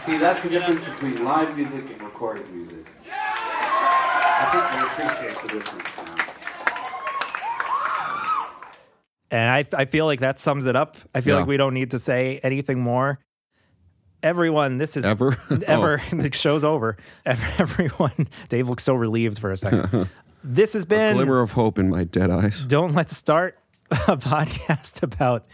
See, that's the difference between live music and recorded music. I think they appreciate the difference now. And I, I feel like that sums it up. I feel Yeah. like we don't need to say anything more. Everyone, this is Ever? ever. Oh. the show's over. Everyone, Dave looks so relieved for a second. This has been A glimmer of hope in my dead eyes. Don't Let's Start, a podcast about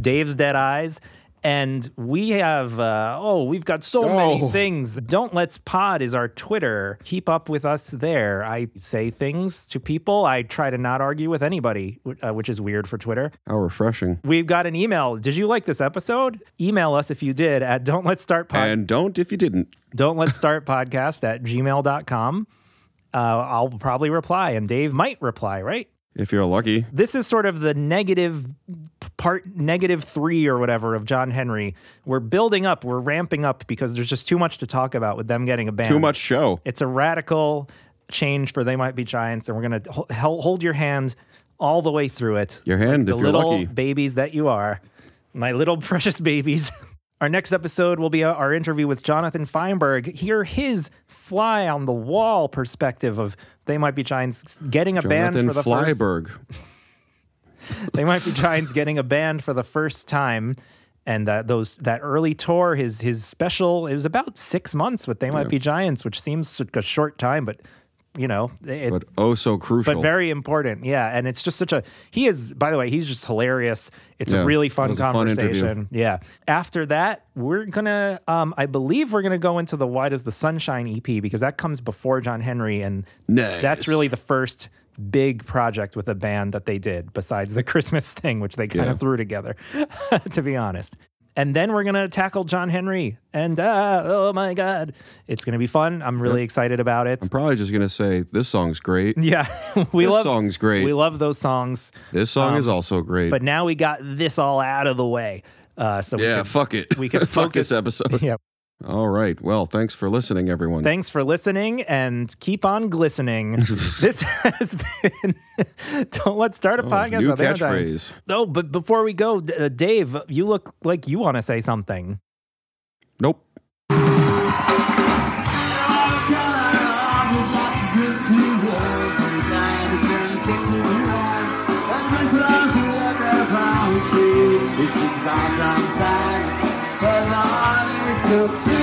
Dave's dead eyes. And we have, uh, oh, we've got so many Oh. things. Don't Let's Pod is our Twitter. Keep up with us there. I say things to people. I try to not argue with anybody, uh, which is weird for Twitter. How refreshing. We've got an email. Did you like this episode? Email us if you did at don't let's start pod. And don't if you didn't. don't let's start podcast at gmail.com. Uh, I'll probably reply and Dave might reply, right? If you're lucky. This is sort of the negative part, negative three or whatever of John Henry. We're building up, we're ramping up because there's just too much to talk about with them getting a band. Too much show. It's a radical change for They Might Be Giants, and we're going to hold your hand all the way through it. Your hand the if you're little lucky. babies that you are, my little precious babies. Our next episode will be uh, our interview with Jonathan Feinberg. Hear his fly on the wall perspective of They Might Be Giants getting a band Jonathan for the first Flyberg. they might be Giants getting a band for the first time. And that those that early tour, his his special, it was about six months with They Might Yeah. Be Giants, which seems like a short time, but you know, it, but oh so crucial. but very important. Yeah, and it's just such a he is. By the way, he's just hilarious. It's Yeah, a really fun a fun conversation. yeah. After that, we're gonna. Um, I believe we're gonna go into the Why Does the Sun Shine EP because that comes before John Henry, and Nice. that's really the first big project with a band that they did besides the Christmas thing, which they kind Yeah. of threw together. to be honest. And then we're gonna tackle John Henry, and uh, oh my god, it's gonna be fun. I'm really excited about it. I'm probably just gonna say this song's great. Yeah, we this love song's great. We love those songs. this song um, is also great. But now we got this all out of the way. Uh, so yeah, we could, fuck it. we could fuck focus. this episode. Yeah. All right. Well, thanks for listening, everyone. Thanks for listening and keep on glistening. this has been Don't Let's Start a Oh, Podcast new about Valentine's. catchphrase. No, but before we go, uh, Dave, you look like you want to say something. Nope. Look